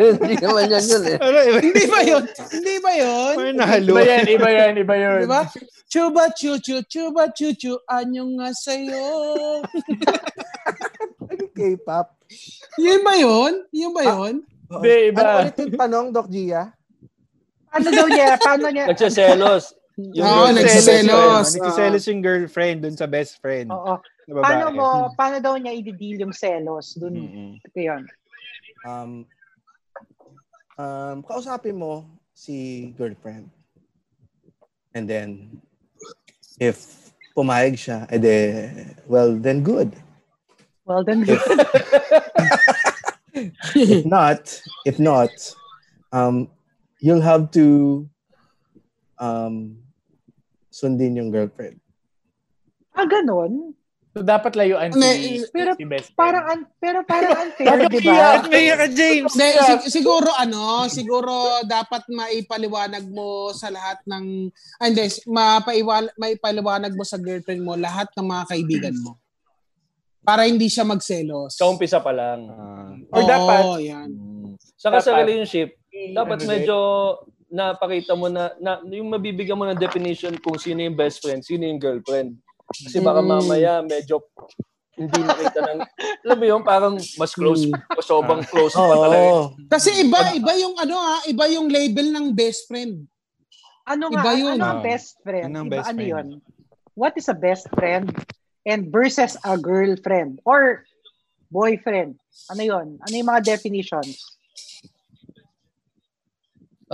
Hindi naman yan yun eh. Ano, Hindi ba yun? Hindi ba yun? Iba yan, iba yan, iba yun. Di ba? Chuba Chuchu, Chuba Chuchu. Anyo nga sa'yo. K-pop. Yun ba yun? Yun ba yun? Oo. Hindi, iba. Ano ulit yung tanong, Doc Gia? Paano daw niya? Paano niya? Nagsiselos. Yung Oo, girlfriend. nagsiselos. Nagsiselos yung girlfriend dun sa best friend. Oo. Paano mo, paano daw niya i-deal yung selos? Dun, Mm-mm. ito yun. Um, um, kausapin mo si girlfriend. And then, if pumayag siya, ede, well, then good. Well, then, If not, if not, um, you'll have to um, sundin yung girlfriend. ah, ganun. So, dapat layuan si, Pero si best friend. Parang, un, pero parang unfair, di ba? may ka, James? Hindi, sig- siguro ano, siguro dapat maipaliwanag mo sa lahat ng ah, hindi, mapaiwal, maipaliwanag mo sa girlfriend mo lahat ng mga kaibigan mo. Para hindi siya magselos. Sa umpisa pa lang. Or Oo, dapat, yan. Saka sa Dapat. relationship, dapat Ano medyo napakita mo na, na yung mabibigyan mo ng definition kung sino yung best friend, sino yung girlfriend. Kasi baka Mm. mamaya medyo hindi nakita ng, alam mo yun, parang mas close, o sobrang close pa talaga. Kasi iba iba yung ano ah, iba yung label ng best friend. Ano Iba nga, yun. ano ang Ah. best friend? Ano ang Iba, best ano friend? yun? What is a best friend and versus a girlfriend or boyfriend? Ano yun? Ano yung mga definitions?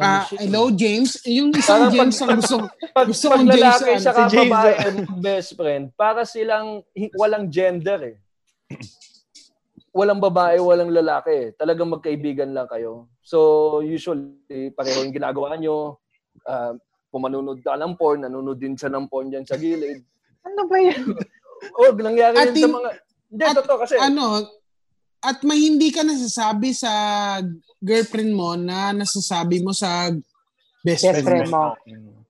Ah, siya? hello James, yung isang Parang James pag- ang gusto. Pag, Gusto pag kong James, lalaki ano, sa si James, babae and best friend, para silang walang gender eh. Walang babae, walang lalaki. Talagang magkaibigan lang kayo. So, usually, pareho yung ginagawa nyo. Uh, kung manunod ka ng porn, nanonood din siya ng porn dyan sa gilid. Ano ba yun? Oh, nangyari yun sa mga... Hindi, at totoo kasi. Ano, at may hindi ka nasasabi sa girlfriend mo na nasasabi mo sa best, Best friend, friend mo. mo.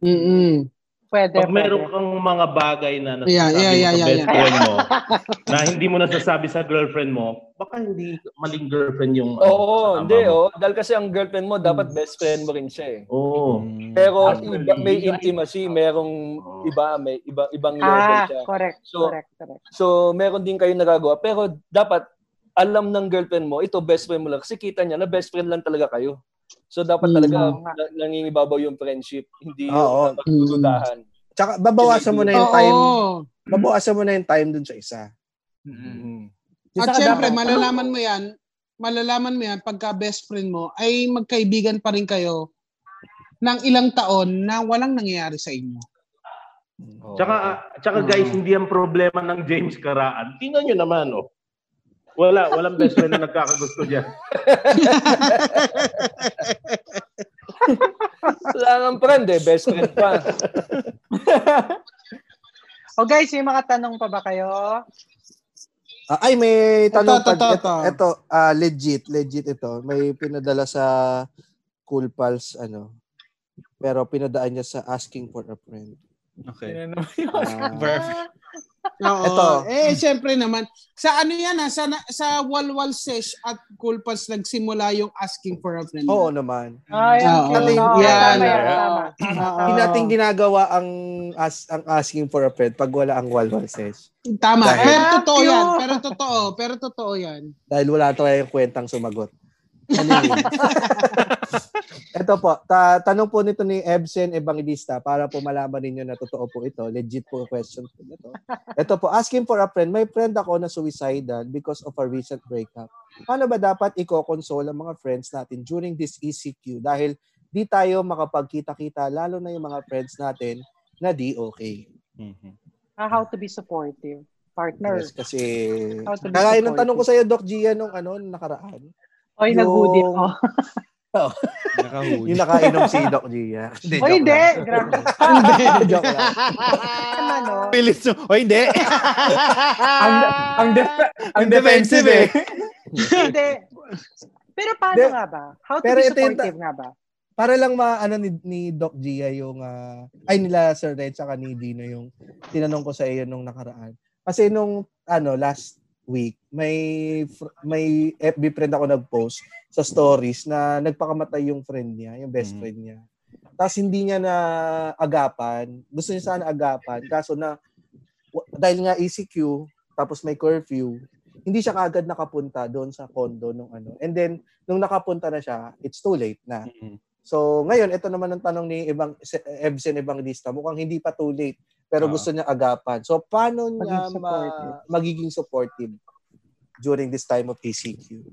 Mm-mm. Pwede, Pag meron pwede. kang mga bagay na nasasabi Yeah, yeah, yeah, mo sa yeah, best yeah. friend mo, na hindi mo nasasabi sa girlfriend mo, baka hindi maling girlfriend yung... Oo, kasama hindi mo. oh. Dahil kasi ang girlfriend mo, dapat best friend mo rin siya eh. Oo. Pero Actually, iba, may intimacy, merong iba, may iba, ibang level Ah, siya. correct, So, correct, correct. So, meron din kayo nagagawa. Pero dapat, alam ng girlfriend mo, ito best friend mo lang. Kasi kita niya na best friend lang talaga kayo. So, dapat Mm. talaga Oo na, nangingibabaw yung friendship. Hindi Oo. yung pagdudahan. Tsaka babawasan mo na yung Oo. time. Babawasan mo na yung time dun sa isa. At Saka syempre, dapat- malalaman mo yan, malalaman mo yan pagka best friend mo ay magkaibigan pa rin kayo ng ilang taon na walang nangyayari sa inyo. Tsaka, ah, tsaka guys, hindi ang problema ng James Karaan. Tingnan nyo naman, oh. Wala, walang best friend na nagkakagusto dyan. Wala nang friend eh. Best friend pa. O guys, may mga tanong pa ba kayo? Ah, ay, may tanong Ito, pa. ito, Ito, ito. ito, ah, legit, legit ito. May pinadala sa Cool Pals, ano. Pero pinadaan niya sa asking for a friend. Okay. Yun Ah. Oo. Ito. Eh, syempre naman. Sa ano yan ha? Sa, sa Walwal Sesh at Cool Pals nagsimula yung asking for a friend. oo naman. Ay, ang cute. Oo, Yan. tama yan, Oo. tama. Oo. Hindi natin ginagawa ang as, ang asking for a friend pag wala ang walwal sesh. Tama. Dahil- Pero totoo yan. Pero totoo. Pero totoo yan. Dahil wala tayong kwentang sumagot. Anyway. Ito po, ta- tanong po nito ni Ebsen Evangelista para po malaman ninyo na totoo po ito. Legit po question po ito. Ito po, asking for a friend. May friend ako na suicidal because of a recent breakup. Paano ba dapat i-console ang mga friends natin during this ECQ? Dahil di tayo makapagkita-kita, lalo na yung mga friends natin na di okay. Mhm. Ah, how to be supportive. Partner. Yes, kasi kagaya ng tanong ko sa iyo, Doc Gia, nung ano, nakaraan. Oy, yung- nag-hoodie ako. Nakahuli. Yung nakainom si Doc Gia. Oy, joke hindi. lang. Grabe. joke lang. Naman, no? Pilis mo. O hindi. ang, ang, def- ang defensive defensive eh. Hindi. Pero paano Hindi. nga ba? How to Pero be supportive nga ba? Para lang maano ni, ni Doc Gia yung ah, ay nila Sir Red saka ni Dino yung tinanong ko sa iyo nung nakaraan. Kasi nung ano last week may may FB friend ako nag-post sa stories na nagpakamatay yung friend niya, yung best Mhm. friend niya. Tapos hindi niya na agapan. Gusto niya sana agapan kaso na dahil nga ECQ tapos may curfew, hindi siya kaagad nakapunta doon sa condo nung ano. And then nung nakapunta na siya, it's too late na. Mhm. So, ngayon, ito naman ang tanong ni Ebang, se- Ebsen Evangelista. Mukhang hindi pa too late, pero Oo. gusto niya agapan. So, paano niya Maging ma- supportive. magiging supportive during this time of ECQ?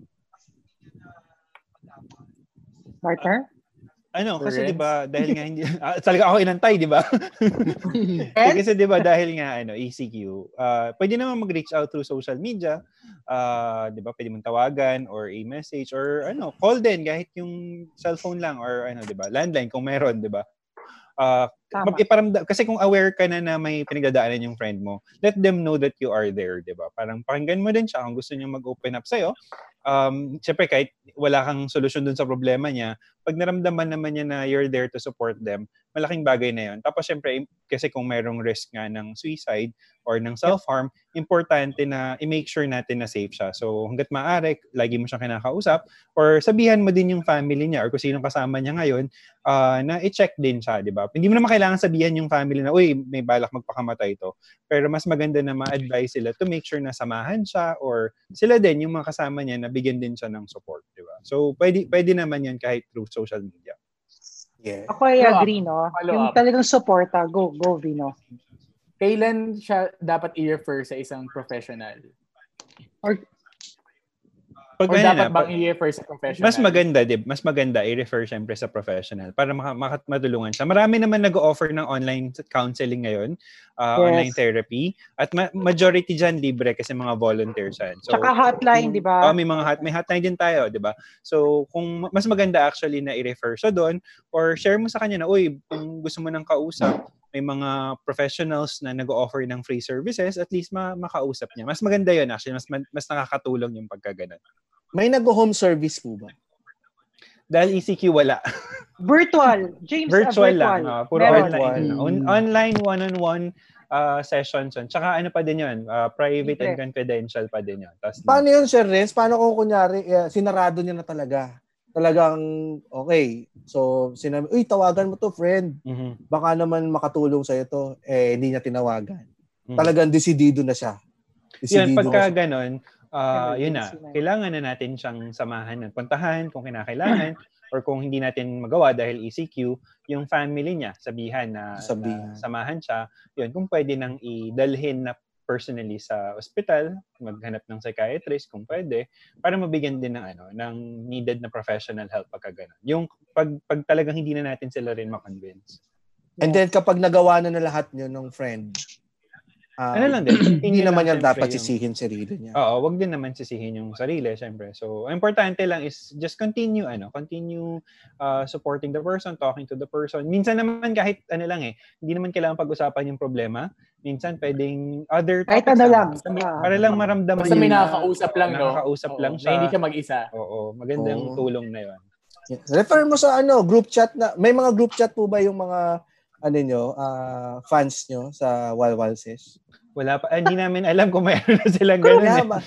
Partner? Ano, kasi. 'di ba dahil nga hindi ah, talaga ako inantay, 'di ba? Kasi 'di ba dahil nga ano, ECQ, ah pwede naman mag-reach out through social media. Ah, 'di ba? Pwede mong tawagan or i-message or ano, call din kahit yung cellphone lang or ano, 'di ba? Landline kung meron, 'di ba? Ah, Tama. mag iparamdam kasi kung aware ka na na may pinagdadaanan yung friend mo, let them know that you are there, 'di ba? Parang pakinggan mo din siya kung gusto niya mag-open up sa'yo. Um, syempre kahit wala kang solusyon dun sa problema niya, pag naramdaman naman niya na you're there to support them, malaking bagay na 'yon. Tapos syempre kasi kung merong risk nga ng suicide or ng self-harm, importante na i-make sure natin na safe siya. So hangga't maaari, lagi mo siyang kinakausap or sabihan mo din yung family niya or kung sino kasama niya ngayon ah, na i-check din siya, di ba? Hindi mo naman kailangan sabihan yung family na, uy, may balak magpakamatay ito. Pero mas maganda na ma-advise sila to make sure na samahan siya or sila din, yung mga kasama niya, na bigyan din siya ng support, di ba? So, pwede, pwede naman yan kahit through social media. Yeah. Ako ay Follow up. agree, no? Follow Yung up. talagang suporta, go, go, Vino. Kailan siya dapat i-refer sa isang professional? Pag Or dapat na, bang i-refer sa professional? mas maganda, di, mas maganda i-refer syempre sa professional para maka- matulungan siya. Marami naman nag-offer ng online counseling ngayon, uh, Yes. online therapy, at ma- majority dyan libre kasi mga volunteers yan. So, Tsaka hotline, di ba? Oh, may mga hot, may hotline din tayo, 'di ba? So, kung mas maganda actually na i-refer siya doon or share mo sa kanya na, uy, kung gusto mo ng kausap, may mga professionals na nag-offer ng free services, at least ma- makausap niya. Mas maganda 'yon actually, mas mas nakakatulong yung pagkaganon. May nag-home service po ba? Dahil ECQ wala. Virtual. James, ah, virtual lang. ah, puro Meron. online. Virtual. On- online one-on-one ah, sessions yun. Tsaka ano pa din yun, ah, private and Libre. confidential pa din yun. Tas, Paano yun, Sir Renz? Paano kung kunyari, eh, sinarado niya na talaga? Talagang, okay. So, sinabi, uy, tawagan mo to, friend. Mhm. Baka naman makatulong sa'yo to. Eh, hindi niya tinawagan. Mhm. Talagang desidido na siya. Yan, Desidido pagka na siya. ganon, ah, yun na, kailangan na natin siyang samahan at puntahan kung kinakailangan or kung hindi natin magawa dahil ECQ, yung family niya, sabihan na, Sabihan. na samahan siya, yun, kung pwede nang idalhin na personally sa ospital, maghanap ng psychiatrist kung pwede, para mabigyan din ng ano, ng needed na professional help pagka ganon. Yung pag, pag talagang hindi na natin sila rin makonvince. And then, kapag nagawa na na lahat niyo ng friend, ah, Ano lang din, hindi naman lang yan dapat yung- sisihin sarili niya. Oo, wag din naman sisihin yung sarili, syempre. So, ang importante lang is just continue, ano, continue uh, supporting the person, talking to the person. Minsan naman kahit ano lang eh, hindi naman kailangan pag-usapan yung problema. Minsan pwedeng other Kahit ano lang. May- Ah. Para lang maramdaman Basta may nakakausap lang, no? Nakakausap Oo, lang siya. hindi siya mag-isa. Oo, magandang Oo. tulong na yun. Yeah. Refer mo sa ano, group chat na, may mga group chat po ba yung mga, ano nyo, ah, fans nyo sa Walwalses? Wala pa, ah, hindi namin alam kung mayroon na silang ganun. Yan, eh. ba?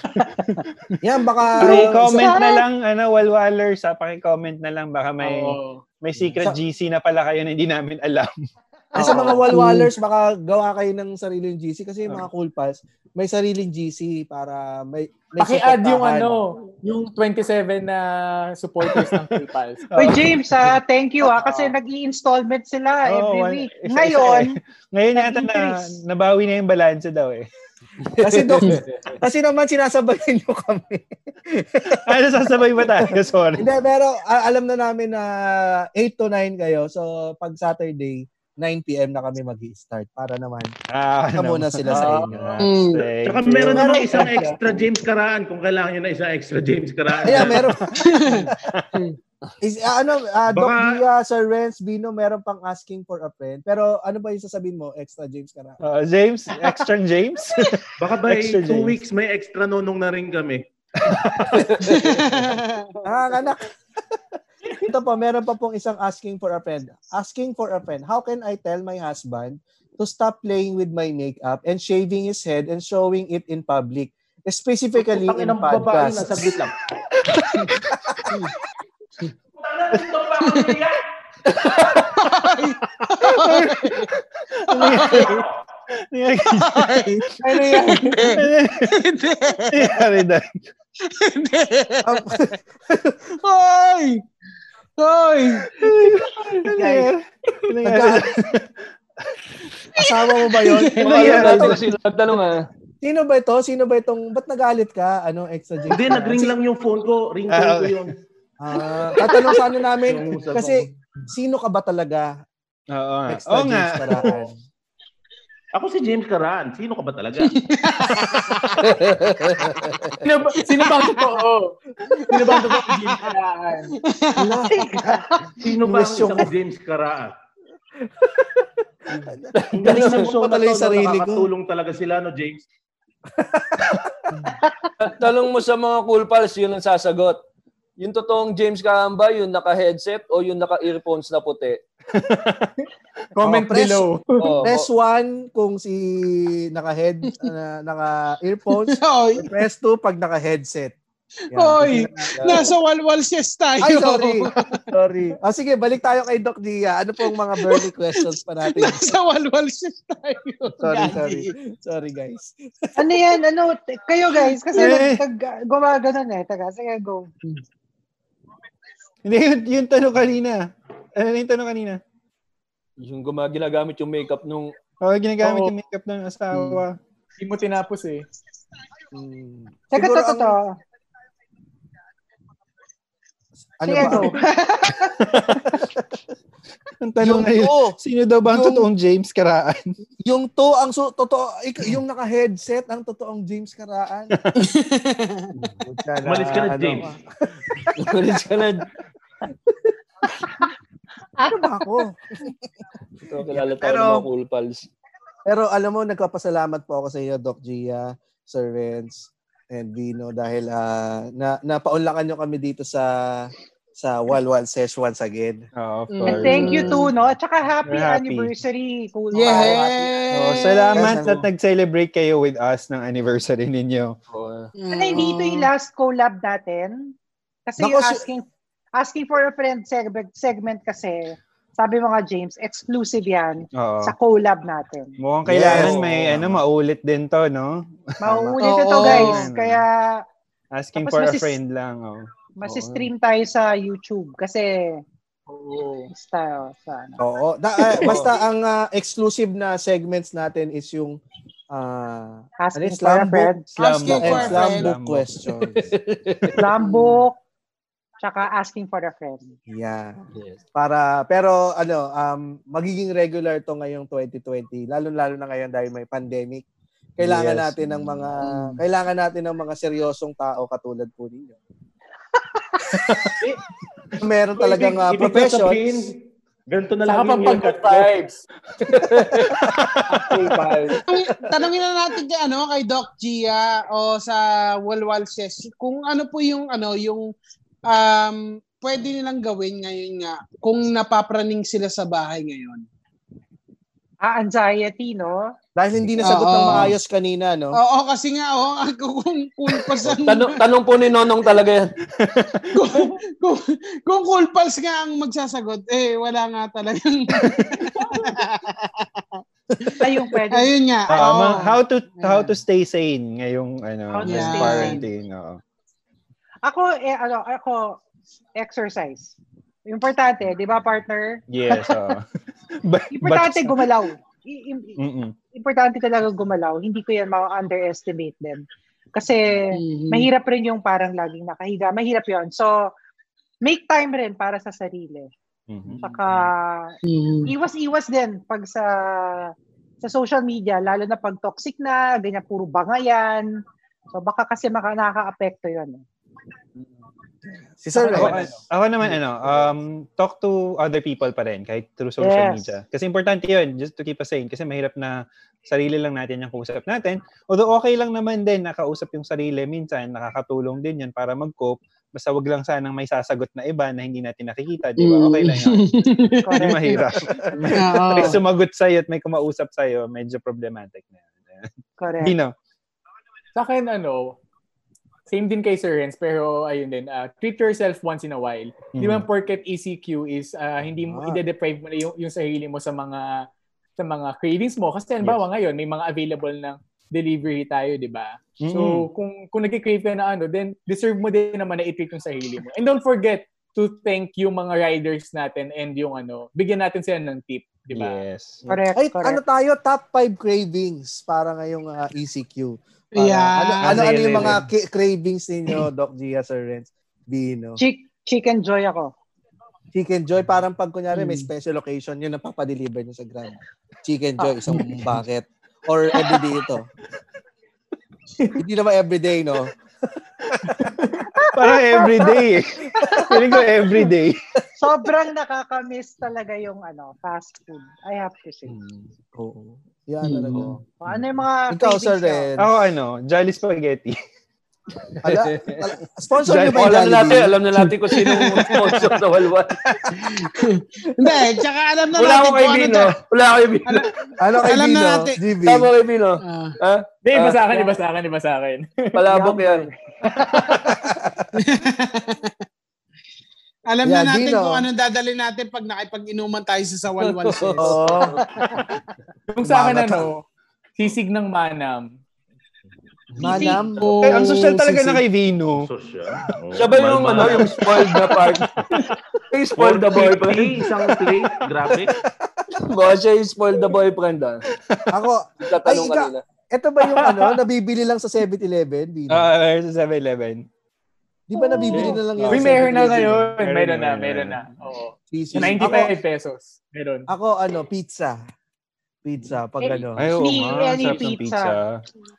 Yan, baka... Paki-comment na lang, ano, walwalers, ha? Paki-comment na lang, baka may, Oo. may secret Sa- GC na pala kayo na hindi namin alam. Ay, sa mga walwalers, baka gawa kayo ng sariling GC kasi yung mga cool pals, may sariling GC para may may Paki-add yung ano, yung 27 na supporters ng PayPal. Uy, James, ah, thank you ah, kasi nag-i-installment sila Oo, every week. isa-isa Ngayon, eh. Ngayon yata na, nag-increase. nabawi na yung balanse daw eh. Kasi Doc, kasi naman sinasabayan nyo kami. Ano sasabay ba tayo? Sorry. Hindi, pero a- alam na namin na 8 to 9 kayo. So, pag Saturday, 9 p.m. na kami mag start para naman Ah, ano muna sila sa inyo. Mm. Thank Tsaka you. meron namang isang extra. James Karaan kung kailangan nyo na isang extra James Karaan. Kaya meron. Is, ah, ano, ah, Doc Dia, Sir Renz, Bino, meron pang asking for a friend. Pero ano ba yung sasabihin mo? Extra James ka na. Ah, James, extra James. Baka by Extra two James. weeks may extra nonong na rin kami. Ah, anak. Ito po, meron pa pong isang asking for a friend. Asking for a friend. How can I tell my husband to stop playing with my makeup and shaving his head and showing it in public? Specifically Putang in inang babae na podcast. saglit lang. Ano yan? Hindi. Na. Hindi. Hoy! Hoy! Nangyari. Nagka- Asawa mo ba yun? Nangyari. Alam natin sila nagtanong ah. Sino ba ito? Sino ba itong, ba't nagalit ka? Ano, extra James? Hindi, nag-ring lang yung phone ko. Ring phone Ah, ko yun. Ah, tatanong sana namin, kasi sino ka ba talaga? Oo nga. Extra Oo nga. James. Ako si James Karaan. Sino ka ba talaga? Sino ba, sino ba ang totoo? Sino ba ang totoo Jim Karaan? Sino ba ang isang ko. James galing ng show na Pala yung sarili ko. nakakatulong talaga sila, no, James? Talong mo sa mga cool pals, yun ang sasagot. Yung totoong James Karamba, yung naka-headset o yung naka-earphones na puti? Comment Oh, press- below. Oh, Press 1 kung si naka-head, uh, naka-earphones. Hoy! Press 2 pag naka-headset. Yan. Hoy! Nasa walwal ses tayo. Ay, sorry. sorry. Oh, sige, balik tayo kay Doc Dia. Ano pong mga burning questions pa natin? Nasa walwal ses tayo. sorry, Gagi. sorry. Sorry, guys. ano yan, ano, kayo guys, kasi Eh. nag, nag, gumaganon eh. Taga, sige, go. Hindi, yun, yung tanong kanina. Ano na yung tanong kanina? yung guma- ginagamit yung makeup nung Oh, ginagamit Oo. yung makeup ng asawa. Hindi mo tinapos eh. Hmm. Teka, Siguro to, to, ang- to. Ano Sige, ba? go. Ang tanong Yung ngayon, to, sino daw ba ang yung- totoong James Karaan? yung to, ang so, totoo, yung naka-headset, ang totoong James Karaan. Umalis ka na, James. Umalis ka na. Ano ba ako? So, kilala tayo Pero- ng mga cool pals. Pero alam mo, nagpapasalamat po ako sa iyo, Doc Gia, Sir Renz, and Vino dahil ah, na napaunlakan nyo kami dito sa sa Walwal Sesh once again. Oh, of Mm. And course. thank you too, no? At saka happy, happy. anniversary. Cool. Yes! Oh, salamat Yes, at nag-celebrate kayo with us ng anniversary ninyo. Oh, Ano, hindi ito yung last collab natin? Kasi Nako, yung si- asking asking for a friend segment, segment kasi, sabi mo nga James, exclusive yan Oo. sa collab natin. Mukhang kailangan Yes. may ano maulit din to, no? Mauulit Oo. ito guys. Kaya Asking Tapos for a masis- friend lang, oh. masistream tayo sa YouTube kasi Oo. basta sa ano. Oo. Da, ah, basta ang ah, exclusive na segments natin is yung uh, Asking Ano, for a slam friend, Asking book. for and a slam friend. book questions. slam book, tsaka asking for a friend. Yeah. yes. Para pero ano, um magiging regular to ngayong 2020, lalo-lalo na ngayon dahil may pandemic. Kailangan Yes. natin ng mga kailangan natin ng mga seryosong tao katulad po ninyo. Meron talagang uh, ibig professions. sabihin, Ganito na lang yung pag haircut vibes. Tanungin na natin kay ano kay Doc Gia o sa Walwal Ses kung ano po yung ano yung um pwede nilang gawin ngayon nga kung napapraning sila sa bahay ngayon. Ah, anxiety, no? Dahil hindi nasagot ng Oo. maayos kanina, no? Oo, kasi nga, oh, ako kung cool pals ang, Tanong, tanong po ni Nonong talaga yan. kung, kung, kung cool pals nga ang magsasagot, eh, wala nga talagang, Ayun, pwede. ayun nga. Oo. ma- how to how to stay sane ngayong ano How stay quarantine. oo. Ako, eh, ano, ako, exercise. Importante, di ba, partner? Yes. oo. But- Importante but- gumalaw. I- i- Mm-mm. importante talaga gumalaw. Hindi ko yan ma-underestimate din. Kasi Mhm. mahirap rin yung parang laging nakahiga. Mahirap yon So, make time rin para sa sarili. Mhm. Saka, Mhm. iwas-iwas din pag sa sa social media, lalo na pag toxic na, ganyan, puro bangayan. So, baka kasi maka, nakaka-apekto yun. eh. Si Sir Ako, Renz. ako naman ano, um, talk to other people pa rin kahit through social Yes. media. Kasi importante 'yun, just to keep us sane kasi mahirap na sarili lang natin yung kausap natin. Although okay lang naman din nakausap yung sarili minsan, nakakatulong din 'yan para mag-cope. Basta wag lang sanang may sasagot na iba na hindi natin nakikita, di ba? Okay lang 'yun. Hindi Correct. mahirap. Oo. may sumagot sa'yo at may kumausap sa'yo, medyo problematic na yan. Correct. Dino. Sa akin, ano, same din kay Sir Renz, pero ayun din, ah, treat yourself once in a while. Di Mm. ba porket ECQ is ah, hindi mo Ah. ide-deprive mo na yung, yung sarili mo sa mga sa mga cravings mo kasi halimbawa ngayon may mga available ng delivery tayo, di ba? Mm-mm. So kung kung nagki-crave ka na ano, then deserve mo din naman na i-treat yung sarili mo. And don't forget to thank yung mga riders natin and yung ano, bigyan natin sila ng tip, di ba? Yes. Correct. Ay, correct. ano tayo? Top 5 cravings para ngayong ah, ECQ. Para, Yeah. Ano, ano, ano yung mga ki- cravings ninyo, Doc Gia, Sir Renz? Bino. Chick, chicken joy ako. Chicken Joy, parang pag kunyari may Mm. special occasion, yun ang papadeliver nyo sa Grab. Chicken Joy, isang bucket. Or everyday ito. Hindi naman everyday, no? Parang everyday eh. Feeling ko everyday. Sobrang nakaka-miss talaga yung ano, fast food. I have to say. Oo. Yan Mm. talaga. O, ano yung mga Ikaw, Sir? Renz. Ako ano, Jolly Spaghetti. Ala, ala, sponsor nyo ba yung alam na natin, Jollibee? alam na natin kung sino sponsor sa Walwal. Hindi, tsaka alam na Wala natin kay kung ano Bino. ta- Wala ako kay Bino. Ano kay Alam na Bino? natin. GB. Tama kay Bino. Ah. Ha? Hindi, iba Ah, sa akin, iba sa akin, iba sa akin. Palabok yan. alam Yeah, na natin Dino. kung anong dadali natin pag nakipag-inuman tayo sa Sawalwal Sis. Oo. Yung sa akin, ano, sisig ng manam. Manam. Oh, Eh, ang social talaga sisig. na kay Vino. So siya. Oh, Siya ba yung, ano, yung spoiled na part? yung spoiled the boyfriend? isang plate. Grabe. Baka siya yung spoiled the boyfriend, ah. Ako, Tatanong Ay, ika- kanina. ito ba yung ano, nabibili lang sa 7-Eleven? Bino? Ah, sa 7-Eleven. Di ba nabibili na lang yun? Uy, meron na 7-Eleven? ngayon. Meron Meron na, meron na. Oo. Sisig. 95 pesos. Meron. Ako, ako, ano, pizza. Pizza, pag Eh, ano. Ay, oo nga. any Sarap ng pizza. pizza.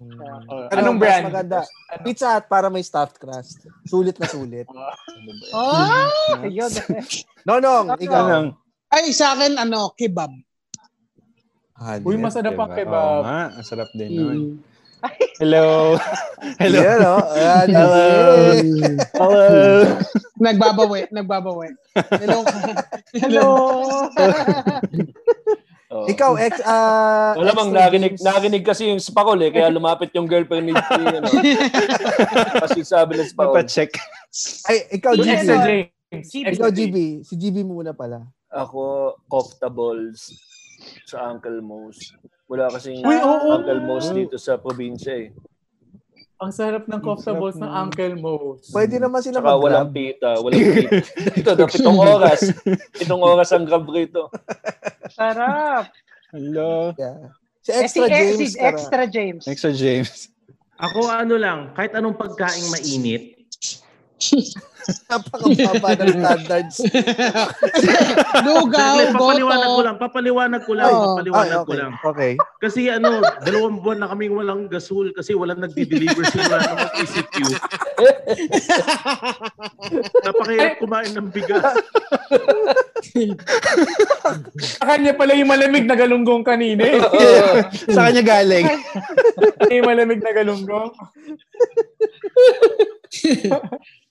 Ano, anong brand? maganda? Pizza Hut para may stuffed crust. Sulit na sulit. Oh, yun. Nonong, ikaw. Anong? Ay, sa akin, ano, kebab. Uy, masarap ang kebab. Oo nga, ang sarap din nun. Hello. Hello. Hello. Hello. Ayan, Hello. eh. Hello. Nagbabawi, nagbabawi. Hello. Hello. Oo. Ikaw, ex, ah, Wala bang games. narinig kasi yung spakol eh, kaya lumapit yung girlfriend ni ni, ano. Kasi sabi ng spakol. Papacheck. Ay, ikaw, GB. Extra James. Ikaw, GB. Si GB muna pala. Ako, kofta balls sa Uncle Mo's. Wala kasing Uy, oo. Uncle Mo's dito sa probinsya eh. Ang sarap ng kofta balls ng. Uncle Mo's. Pwede naman sila Saka walang mag-grab. pita, walang pita. Dito, na pitong oras. Pitong oras ang grab rito. Sarap. Hello. Yeah. Si Eh, Extra si, James. si. Extra James. Extra James. Ako ano lang, kahit anong pagkaing mainit, Napakababa ng standards. Lugaw, Saglit, papaliwanag ko lang, papaliwanag ko lang, Oo. papaliwanag Ay, ko okay. lang. Okay. Kasi ano, dalawang buwan na kaming walang gasol kasi walang nagdi-deliver simula ng ECQ. Napakahirap kumain ng bigas. Sa kanya pala yung malamig na galunggong kanina eh. Sa kanya galing. yung malamig na galunggong.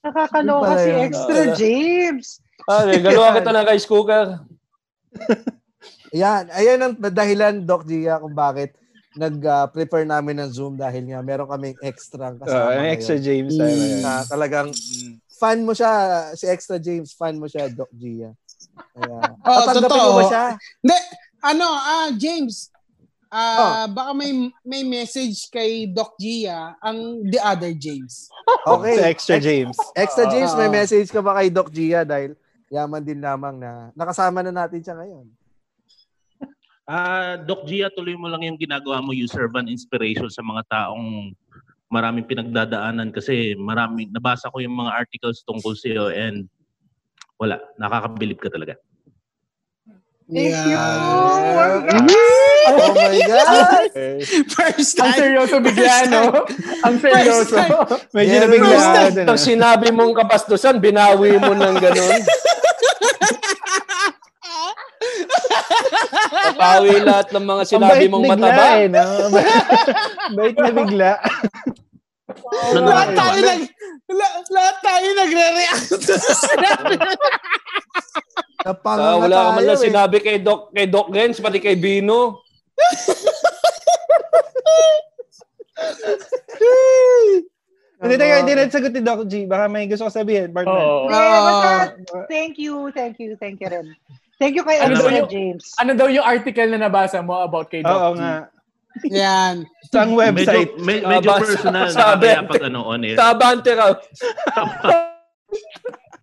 Nakakaloka si. Extra James. Ah, regaloan kita ng rice cooker. Ayan. Ayan ang dahilan, Doc Gia, kung bakit nag-prefer namin ng Zoom dahil nga meron kaming extra Uh, kasama ang extra ngayon. James Mm. na talagang fan mo siya, si Extra James, fan mo siya, Doc Gia. Kaya, Oh, tatanggapin mo ba siya? Hindi, ano, ah, James, ah, Oh. baka may may message kay Doc Gia ang the other James. Okay. Sa extra James. Extra James, may message ka ba kay Doc Gia dahil yaman din lamang na nakasama na natin siya ngayon. Ah, Doc Gia, tuloy mo lang yung ginagawa mo, you serve an inspiration sa mga taong maraming pinagdadaanan kasi marami nabasa ko yung mga articles tungkol sa iyo and wala, nakakabilib ka talaga. Thank you. Oh my God! First Ang time. seryoso bigla, no? Ang seryoso. Medyo Yeah, nabigla first dun, Pag sinabi mong kapastusan, binawi mo ng ganun. Papawi lahat ng mga Ang sinabi bait mong bigla mataba. eh, no? bait na bigla. Ano Lahat tayo nag la- lahat tayo nagre-react sa sinabi. Napanganga Ah, wala ka man tayo lang eh. sinabi kay Doc, kay Doc Gens, pati kay Bino. Hindi, teka, hindi na sagot ni Doc G. Baka may gusto ko sabihin, partner. Hindi, basta, thank you, thank you, thank you rin. Thank you kay Ano daw yung- James. Ano daw yung article na nabasa mo about kay Doc Oo G? nga. Yan. Sa ang website. Medyo, me- medyo Ah, basta- personal sabi- kaya pag ano on air. Sa Abante raw.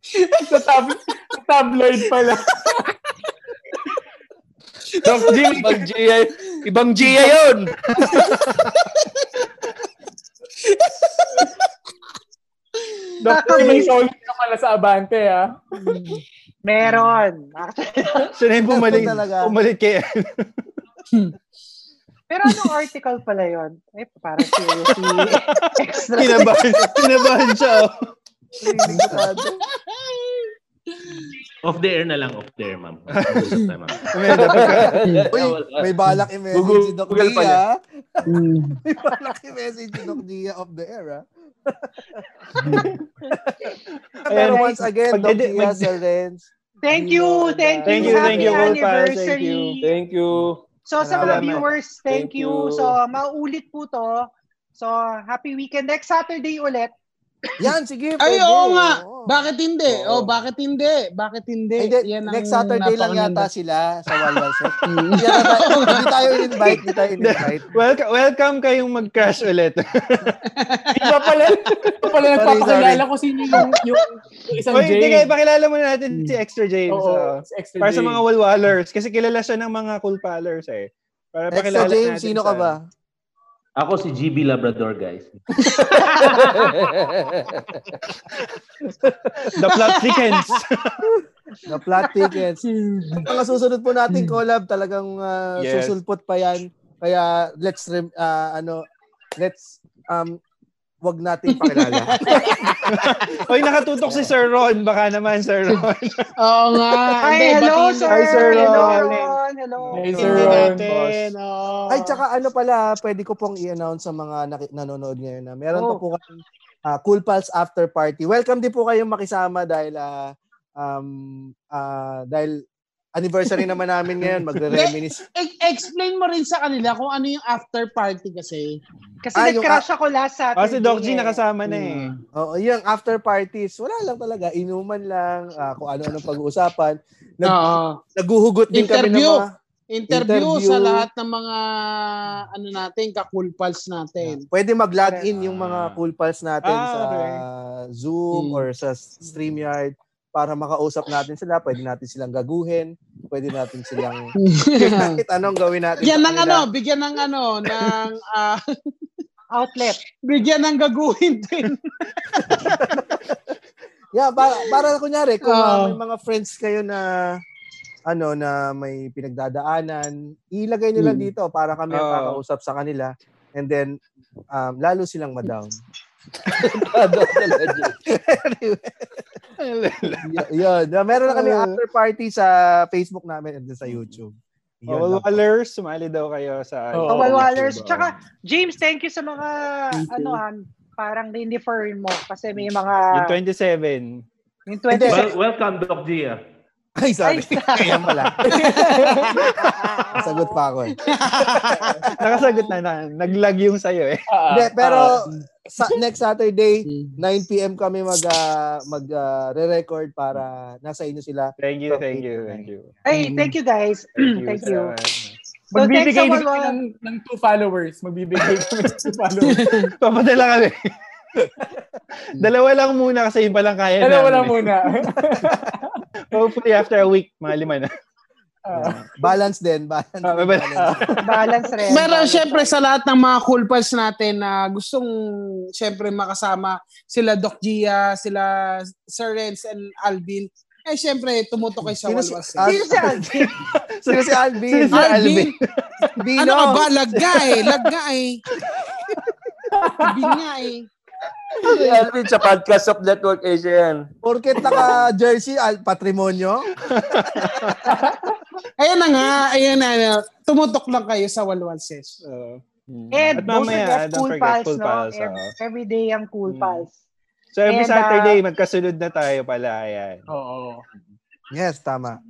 sa, tab- sa tabloid pala. Doc G, ibang GA. Ibang GA yun. Doc G, may solid ka pala sa Abante, ah. Meron. Siya na yung bumalik, talaga? bumalik kay Pero anong article pala yon? Ay, parang seriously. Extra. Kinabahan, kinabahan siya. oh. Off the air na lang, off the air, ma'am. Pagka- Uy, may balak i-message si Doc. Gia. May balak i-message si Doc Gia off the air, ah. Pero Ayan, once again, Doc mag- Gia, Sir Renz. Thank you, thank you. Thank you, thank you, Happy anniversary. you. Thank you. So sa mga viewers, thank, Thank you. you. So maulit po to. So happy weekend. Next Saturday ulit. Yan, sige. Ay, oo nga. Oo. Bakit hindi? Oo. Oh, bakit hindi? Bakit hindi? Hindi, Yan ang next Saturday lang yata sila sa Walwal Set. Hindi tayo- Hindi tayo in-invite. Hindi tayo in-invite. welcome, welcome kayong mag-crash ulit. Iba pala, iba pala nagpapakilala ko sino yung, yung, yung isang Uy, James. hindi kayo, pakilala muna natin si Extra James. Oo, oo. si extra Para sa James. mga walwalers. Kasi kilala siya ng mga cool pallers eh. Para Extra James, natin sino sa- ka ba? Ako si GB Labrador, guys. The plot thickens. Na plot tickets. Ang mga susunod po nating collab, talagang uh, Yes. susulpot pa yan. Kaya let's rem, ah, ano, let's um wag nating pakilala. Uy, nakatutok si Sir Ron. Baka naman, Sir Ron. Oo nga. Hi, Hindi, hello sir. Hi, Sir Hello Ron. Hello. Hey, Sir Hindi Ron, natin. oo. Ay, tsaka ano pala, pwede ko pong i-announce sa mga naki- nanonood ngayon na meron Oh. pa po kami ah, Cool Pals After Party. Welcome din po kayong makisama dahil ah, um, ah, dahil anniversary naman namin ngayon, magre-reminisce. E- explain mo rin sa kanila kung ano yung after party kasi. Kasi Ah, nag-crash ako last Saturday. Oh, si Doc G eh. nakasama na eh. Oo, yung after parties, wala lang talaga, inuman lang, ah, kung ano-ano pag-uusapan. Nag- Oo. Naguhugot din kami ng Interview. mga Interview, Interview. sa lahat ng mga ano natin, ka-cool pals natin. Pwede mag-log in yung mga Ah. cool pals natin Ah, sa okay. Zoom Hmm. or sa StreamYard para makausap natin sila. Pwede natin silang gaguhin. Pwede natin silang kahit anong gawin natin. bigyan ng ano, bigyan ng ano, ng ah, Outlet. bigyan ng gaguhin din. Yeah, para, para kunyari, kung ah, may mga friends kayo na ano na may pinagdadaanan, ilagay nyo lang Hmm. dito para kami ang kakausap sa kanila. And then, um, lalo silang ma-down. Y- yun. Meron na kami Uh, after party sa Facebook namin and sa YouTube. Yun Oh, walwalers, sumali daw kayo sa... Oh, Walwalers. YouTube, Tsaka, James, thank you sa mga, ano, han, parang rin-refer mo. Kasi may mga, Yung 27. yung Hindi. 20 Well, welcome, Doc Gia. Ay, sorry. Ay, Ayan pala. Sagot pa ako eh. Nakasagot na, na naglag yung sa'yo eh. Ah, Hindi, pero ah, sa, next Saturday, 9 p.m. kami mag, ah, mag ah, re-record para nasa inyo sila. Thank you, thank you, thank you. Ay, thank you guys. Thank you. salamat. So, magbibigay thanks din kami ng, ng two followers. Magbibigay kami ng two followers. Papadala kami. Dalawa lang muna kasi yun palang kaya Dalawa namin. lang muna. Hopefully after a week, mga lima na. Ah. Balance din. Balance. May balance. balance. Balance rin. Pero Balance. syempre sa lahat ng mga cool pals natin na gustong syempre makasama sila Doc Gia, sila Sir Renz and Alvin, eh syempre tumutok kayo sa Sino si- Walwas. Ah, Sino si Alvin? Sino si Alvin? Sino si Alvin? Bino. Ano ka ba? Lagga eh. Lagga eh. Alvin nga eh. Si Alvin sa podcast of Network Asia yan. Porket naka-jersey, al- patrimonyo. Ayan na nga. Ayan na. na. Tumutok lang kayo sa Walwalses. Uh, And At mamaya, don't Cool forget Pals, Cool no? Pals, Every, every day ang Cool Mm. Pals. so every And, Saturday, uh, magkasunod na tayo pala. Ayan. Oo. Yes, tama.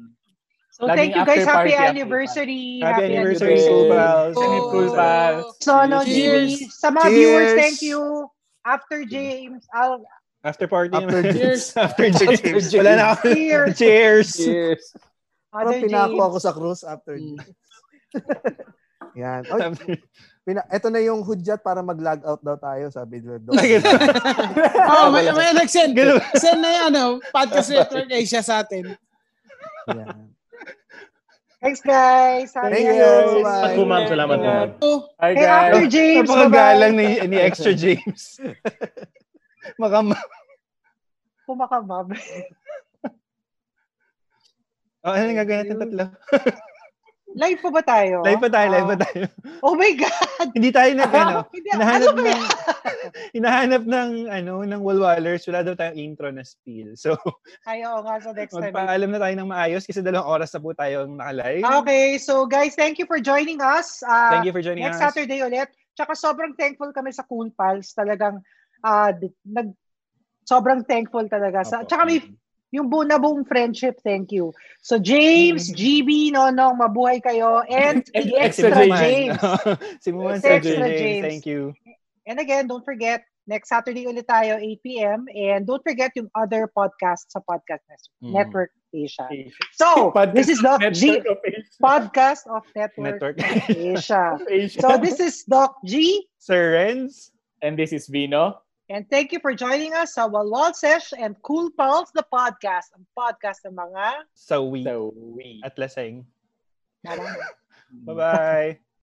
So Laging thank you guys. Happy anniversary. Happy anniversary, anniversary. Cool Pals. Happy Cool Pals. So, no, Cheers. Jimmy. Sa mga Cheers. viewers, thank you. After James, I'll After party After. Cheers. After James. James. Wala na ako. Cheers. Cheers. Yes. Parang pinako James. ako sa cruise after. Mm. Yan. Oy, pina, ito na yung hudyat para mag-log out daw tayo, sabi ni Doc. Oh, may, may nag-send. Send na yan, oh. Podcast Network Asia sa atin. Yan. Thanks, guys. Happy Thank you. Salamat po, ma'am. Salamat po, ma'am. Hi, Hey, after guys. James, Napakagalang ni, ni Extra James. Makam... Kumakamab. Oh, ano yung gagawin natin tatlo? Live po ba tayo? Live pa tayo, live pa Ah. tayo. Oh my God! Hindi tayo nag, ano, Hindi, hinahanap ano ba ng, hinahanap ng, ano, ng walwalers. Wala daw tayong intro na spiel. So, Ay, oo nga, so next time. magpaalam na tayo ng maayos kasi dalawang oras na po tayong nakalive. Okay, so guys, thank you for joining us. Ah, Thank you for joining next us. Saturday ulit. Tsaka sobrang thankful kami sa Cool Pals. Talagang, d- nag, sobrang thankful talaga. Sa, Opo. tsaka may, yung buo na buong friendship, thank you. So James, GB, Nonong, mabuhay kayo. And si Extra Extra James. Si sa Extra James. James. Thank you. And again, don't forget, next Saturday ulit tayo, 8 p.m. And don't forget yung other podcast sa Podcast Mm. Network Asia. So, this is Doc G, of Asia. Podcast of Network, Network. Asia. Asia. So, this is Doc G. Sir Renz. And this is Vino. And thank you for joining us sa Walwal Sesh and Cool Pals, the podcast. Ang podcast ng mga... Sawi. So, we. At. Marami. Bye-bye.